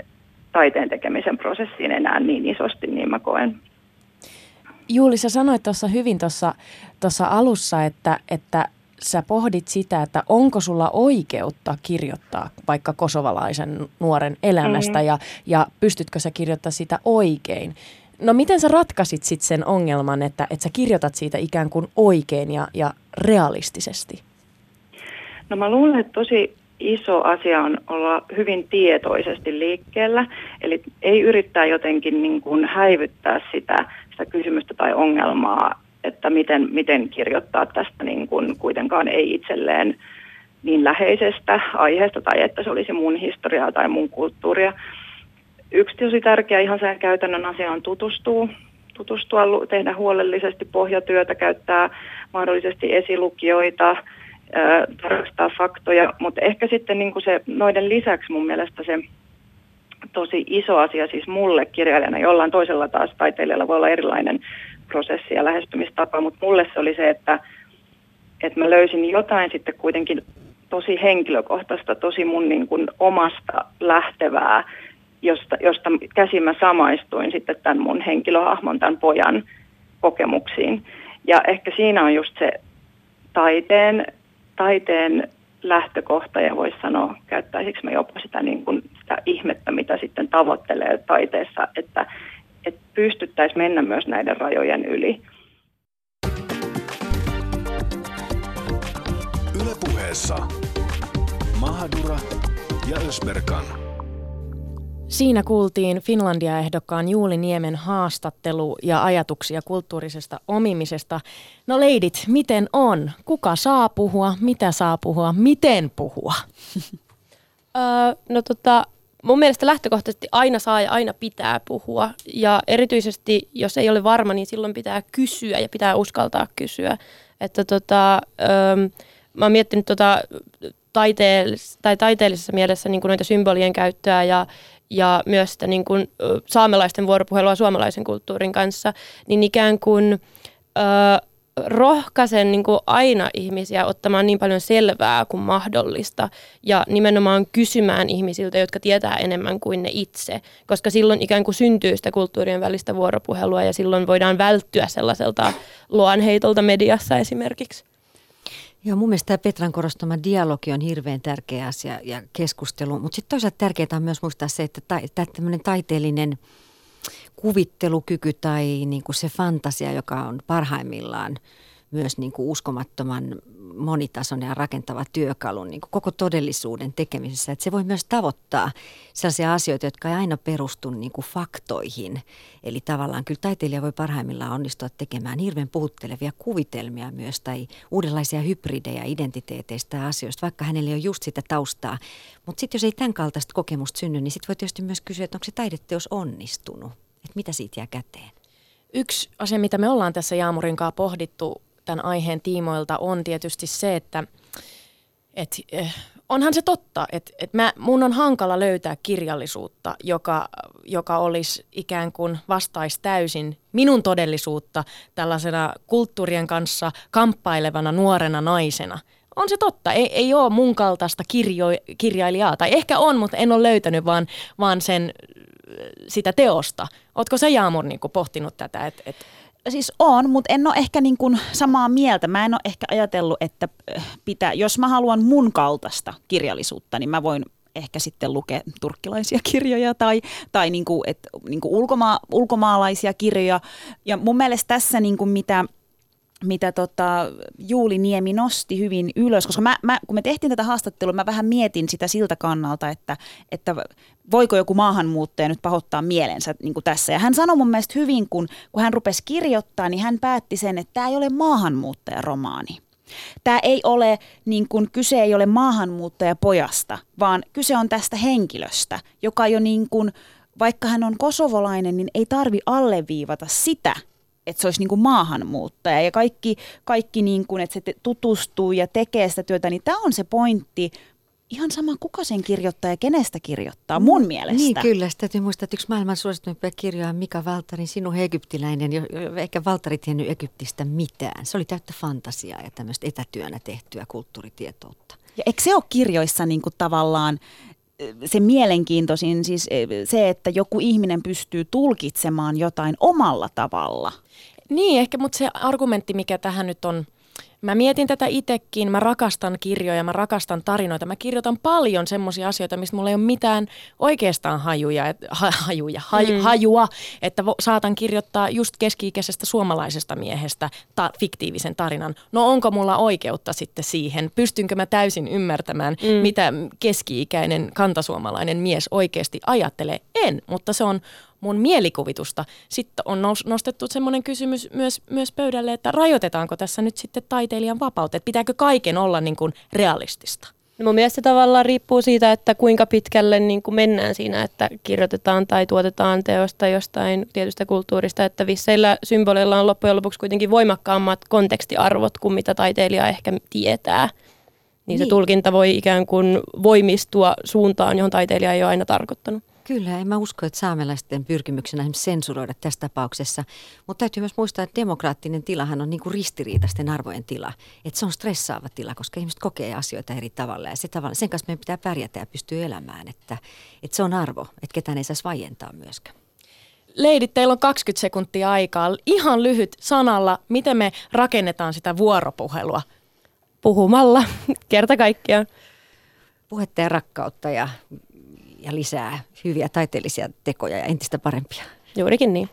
[SPEAKER 6] taiteen tekemisen prosessiin enää niin isosti, niin mä koen.
[SPEAKER 1] Juuli, sä sanoit tuossa hyvin tuossa alussa, että, että sä pohdit sitä, että onko sulla oikeutta kirjoittaa vaikka kosovalaisen nuoren elämästä mm-hmm. ja, ja pystytkö sä kirjoittaa sitä oikein. No miten sä ratkaisit sit sen ongelman, että, että sä kirjoitat siitä ikään kuin oikein ja, ja realistisesti?
[SPEAKER 6] No mä luulen, että tosi iso asia on olla hyvin tietoisesti liikkeellä, eli ei yrittää jotenkin niin kuin häivyttää sitä, sitä kysymystä tai ongelmaa, että miten, miten kirjoittaa tästä niin kuin kuitenkaan ei itselleen niin läheisestä aiheesta tai että se olisi mun historiaa tai mun kulttuuria, yksi tosi tärkeä ihan sen käytännön asia on tutustua, tehdä huolellisesti pohjatyötä, käyttää mahdollisesti esilukijoita, tarkastaa faktoja, mutta ehkä sitten niin kuin se, noiden lisäksi mun mielestä se tosi iso asia siis mulle kirjailijana, jollain toisella taas taiteilijalla voi olla erilainen prosessi ja lähestymistapa, mutta mulle se oli se, että, että mä löysin jotain sitten kuitenkin tosi henkilökohtaista, tosi mun niin kuin omasta lähtevää josta, josta käsin mä samaistuin sitten tämän mun henkilöhahmon, tämän pojan kokemuksiin. Ja ehkä siinä on just se taiteen, taiteen lähtökohta ja voisi sanoa, käyttäisikö me jopa sitä, niin kuin sitä ihmettä, mitä sitten tavoittelee taiteessa, että, että pystyttäisiin mennä myös näiden rajojen yli.
[SPEAKER 2] Ylepuheessa Mahadura ja Ösberkan.
[SPEAKER 1] Siinä kuultiin Finlandia-ehdokkaan Juuli Niemen haastattelu ja ajatuksia kulttuurisesta omimisesta. No leidit, miten on? Kuka saa puhua? Mitä saa puhua? Miten puhua? [laughs]
[SPEAKER 5] no tota, mun mielestä lähtökohtaisesti aina saa ja aina pitää puhua. Ja erityisesti, jos ei ole varma, niin silloin pitää kysyä ja pitää uskaltaa kysyä. Että tota, öö, mä oon miettinyt tota, taiteellis- tai taiteellisessa mielessä niin kuin noita symbolien käyttöä ja ja myös sitä niin kuin, saamelaisten vuoropuhelua suomalaisen kulttuurin kanssa, niin ikään kuin ö, rohkaisen niin kuin aina ihmisiä ottamaan niin paljon selvää kuin mahdollista ja nimenomaan kysymään ihmisiltä, jotka tietää enemmän kuin ne itse, koska silloin ikään kuin syntyy sitä kulttuurien välistä vuoropuhelua ja silloin voidaan välttyä sellaiselta luonheitolta mediassa esimerkiksi.
[SPEAKER 4] Joo, mun mielestä tämä Petran korostama dialogi on hirveän tärkeä asia ja keskustelu, mutta sitten toisaalta tärkeää on myös muistaa se, että ta- tämmöinen taiteellinen kuvittelukyky tai niin kuin se fantasia, joka on parhaimmillaan – myös niin kuin uskomattoman monitasoinen ja rakentava työkalu niin kuin koko todellisuuden tekemisessä. Että se voi myös tavoittaa sellaisia asioita, jotka ei aina perustu niin kuin faktoihin. Eli tavallaan kyllä taiteilija voi parhaimmillaan onnistua tekemään hirveän puhuttelevia kuvitelmia myös tai uudenlaisia hybridejä identiteeteistä ja asioista, vaikka hänelle on just sitä taustaa. Mutta sitten jos ei tämän kaltaista kokemusta synny, niin sitten voi tietysti myös kysyä, että onko se taideteos onnistunut? Että mitä siitä jää käteen?
[SPEAKER 1] Yksi asia, mitä me ollaan tässä Jaamurin kanssa pohdittu tämän aiheen tiimoilta on tietysti se, että et, eh, onhan se totta, että et mä, mun on hankala löytää kirjallisuutta, joka, joka olisi ikään kuin vastaisi täysin minun todellisuutta tällaisena kulttuurien kanssa kamppailevana nuorena naisena. on se totta. Ei, ei ole mun kaltaista kirjo, kirjailijaa, tai ehkä on, mutta en ole löytänyt vaan, vaan sen, sitä teosta. Ootko sä Jaamur niin pohtinut tätä, että et
[SPEAKER 3] siis on, mutta en ole ehkä niin kuin samaa mieltä. Mä en ole ehkä ajatellut, että äh, pitää, jos mä haluan mun kaltaista kirjallisuutta, niin mä voin ehkä sitten lukea turkkilaisia [laughs] kirjoja tai, tai niin kuin, et, niin kuin ulkoma, ulkomaalaisia kirjoja. Ja mun mielestä tässä niin kuin mitä mitä tota Juuli Niemi nosti hyvin ylös, koska mä, mä, kun me tehtiin tätä haastattelua, mä vähän mietin sitä siltä kannalta, että, että voiko joku maahanmuuttaja nyt pahoittaa mielensä niin kuin tässä. Ja hän sanoi mun mielestä hyvin, kun, kun hän rupesi kirjoittaa, niin hän päätti sen, että tämä ei ole maahanmuuttajaromaani. Tämä ei ole, niin kuin, kyse ei ole maahanmuuttajapojasta, vaan kyse on tästä henkilöstä, joka jo niin kuin, vaikka hän on kosovolainen, niin ei tarvi alleviivata sitä, että se olisi niin kuin maahanmuuttaja ja kaikki, kaikki niin kuin, että se tutustuu ja tekee sitä työtä, niin tämä on se pointti, ihan sama kuka sen kirjoittaa ja kenestä kirjoittaa, mun mm, mielestä.
[SPEAKER 4] Niin kyllä, sitä täytyy muistaa, että yksi maailman suosituimpia kirjoja on Mika Valtarin Sinun egyptiläinen, jo, jo, eikä Valtari tiennyt Egyptistä mitään. Se oli täyttä fantasiaa ja tämmöistä etätyönä tehtyä kulttuuritietoutta.
[SPEAKER 3] Ja eikö se ole kirjoissa niin kuin tavallaan se mielenkiintoisin, siis se, että joku ihminen pystyy tulkitsemaan jotain omalla tavalla?
[SPEAKER 1] Niin, ehkä, mutta se argumentti, mikä tähän nyt on Mä mietin tätä itsekin, mä rakastan kirjoja, mä rakastan tarinoita. Mä kirjoitan paljon semmoisia asioita, mistä mulla ei ole mitään oikeastaan hajuja, et, ha, hajuja, haj, mm. hajua, että vo, saatan kirjoittaa just keski-ikäisestä suomalaisesta miehestä ta, fiktiivisen tarinan. No onko mulla oikeutta sitten siihen? Pystynkö mä täysin ymmärtämään, mm. mitä keski-ikäinen kantasuomalainen mies oikeasti ajattelee? En, mutta se on mun mielikuvitusta. Sitten on nostettu semmoinen kysymys myös, myös pöydälle, että rajoitetaanko tässä nyt sitten taiteilijan vapautta, että pitääkö kaiken olla niin kuin realistista?
[SPEAKER 5] No mun mielestä tavallaan riippuu siitä, että kuinka pitkälle niin kuin mennään siinä, että kirjoitetaan tai tuotetaan teosta jostain tietystä kulttuurista, että visseillä symboleilla on loppujen lopuksi kuitenkin voimakkaammat kontekstiarvot kuin mitä taiteilija ehkä tietää. Niin, niin. se tulkinta voi ikään kuin voimistua suuntaan, johon taiteilija ei ole aina tarkoittanut.
[SPEAKER 4] Kyllä, en mä usko, että saamelaisten pyrkimyksenä sensuroida tässä tapauksessa. Mutta täytyy myös muistaa, että demokraattinen tilahan on niin kuin ristiriitaisten arvojen tila. Että se on stressaava tila, koska ihmiset kokee asioita eri tavalla. Ja se tavalla, sen kanssa meidän pitää pärjätä ja pystyä elämään. Että, että se on arvo, että ketään ei saisi vaientaa myöskään.
[SPEAKER 1] Leidit, teillä on 20 sekuntia aikaa. Ihan lyhyt sanalla, miten me rakennetaan sitä vuoropuhelua?
[SPEAKER 5] Puhumalla, [laughs] kerta kaikkiaan.
[SPEAKER 4] Puhetta ja rakkautta ja ja lisää hyviä taiteellisia tekoja ja entistä parempia.
[SPEAKER 5] Juurikin niin.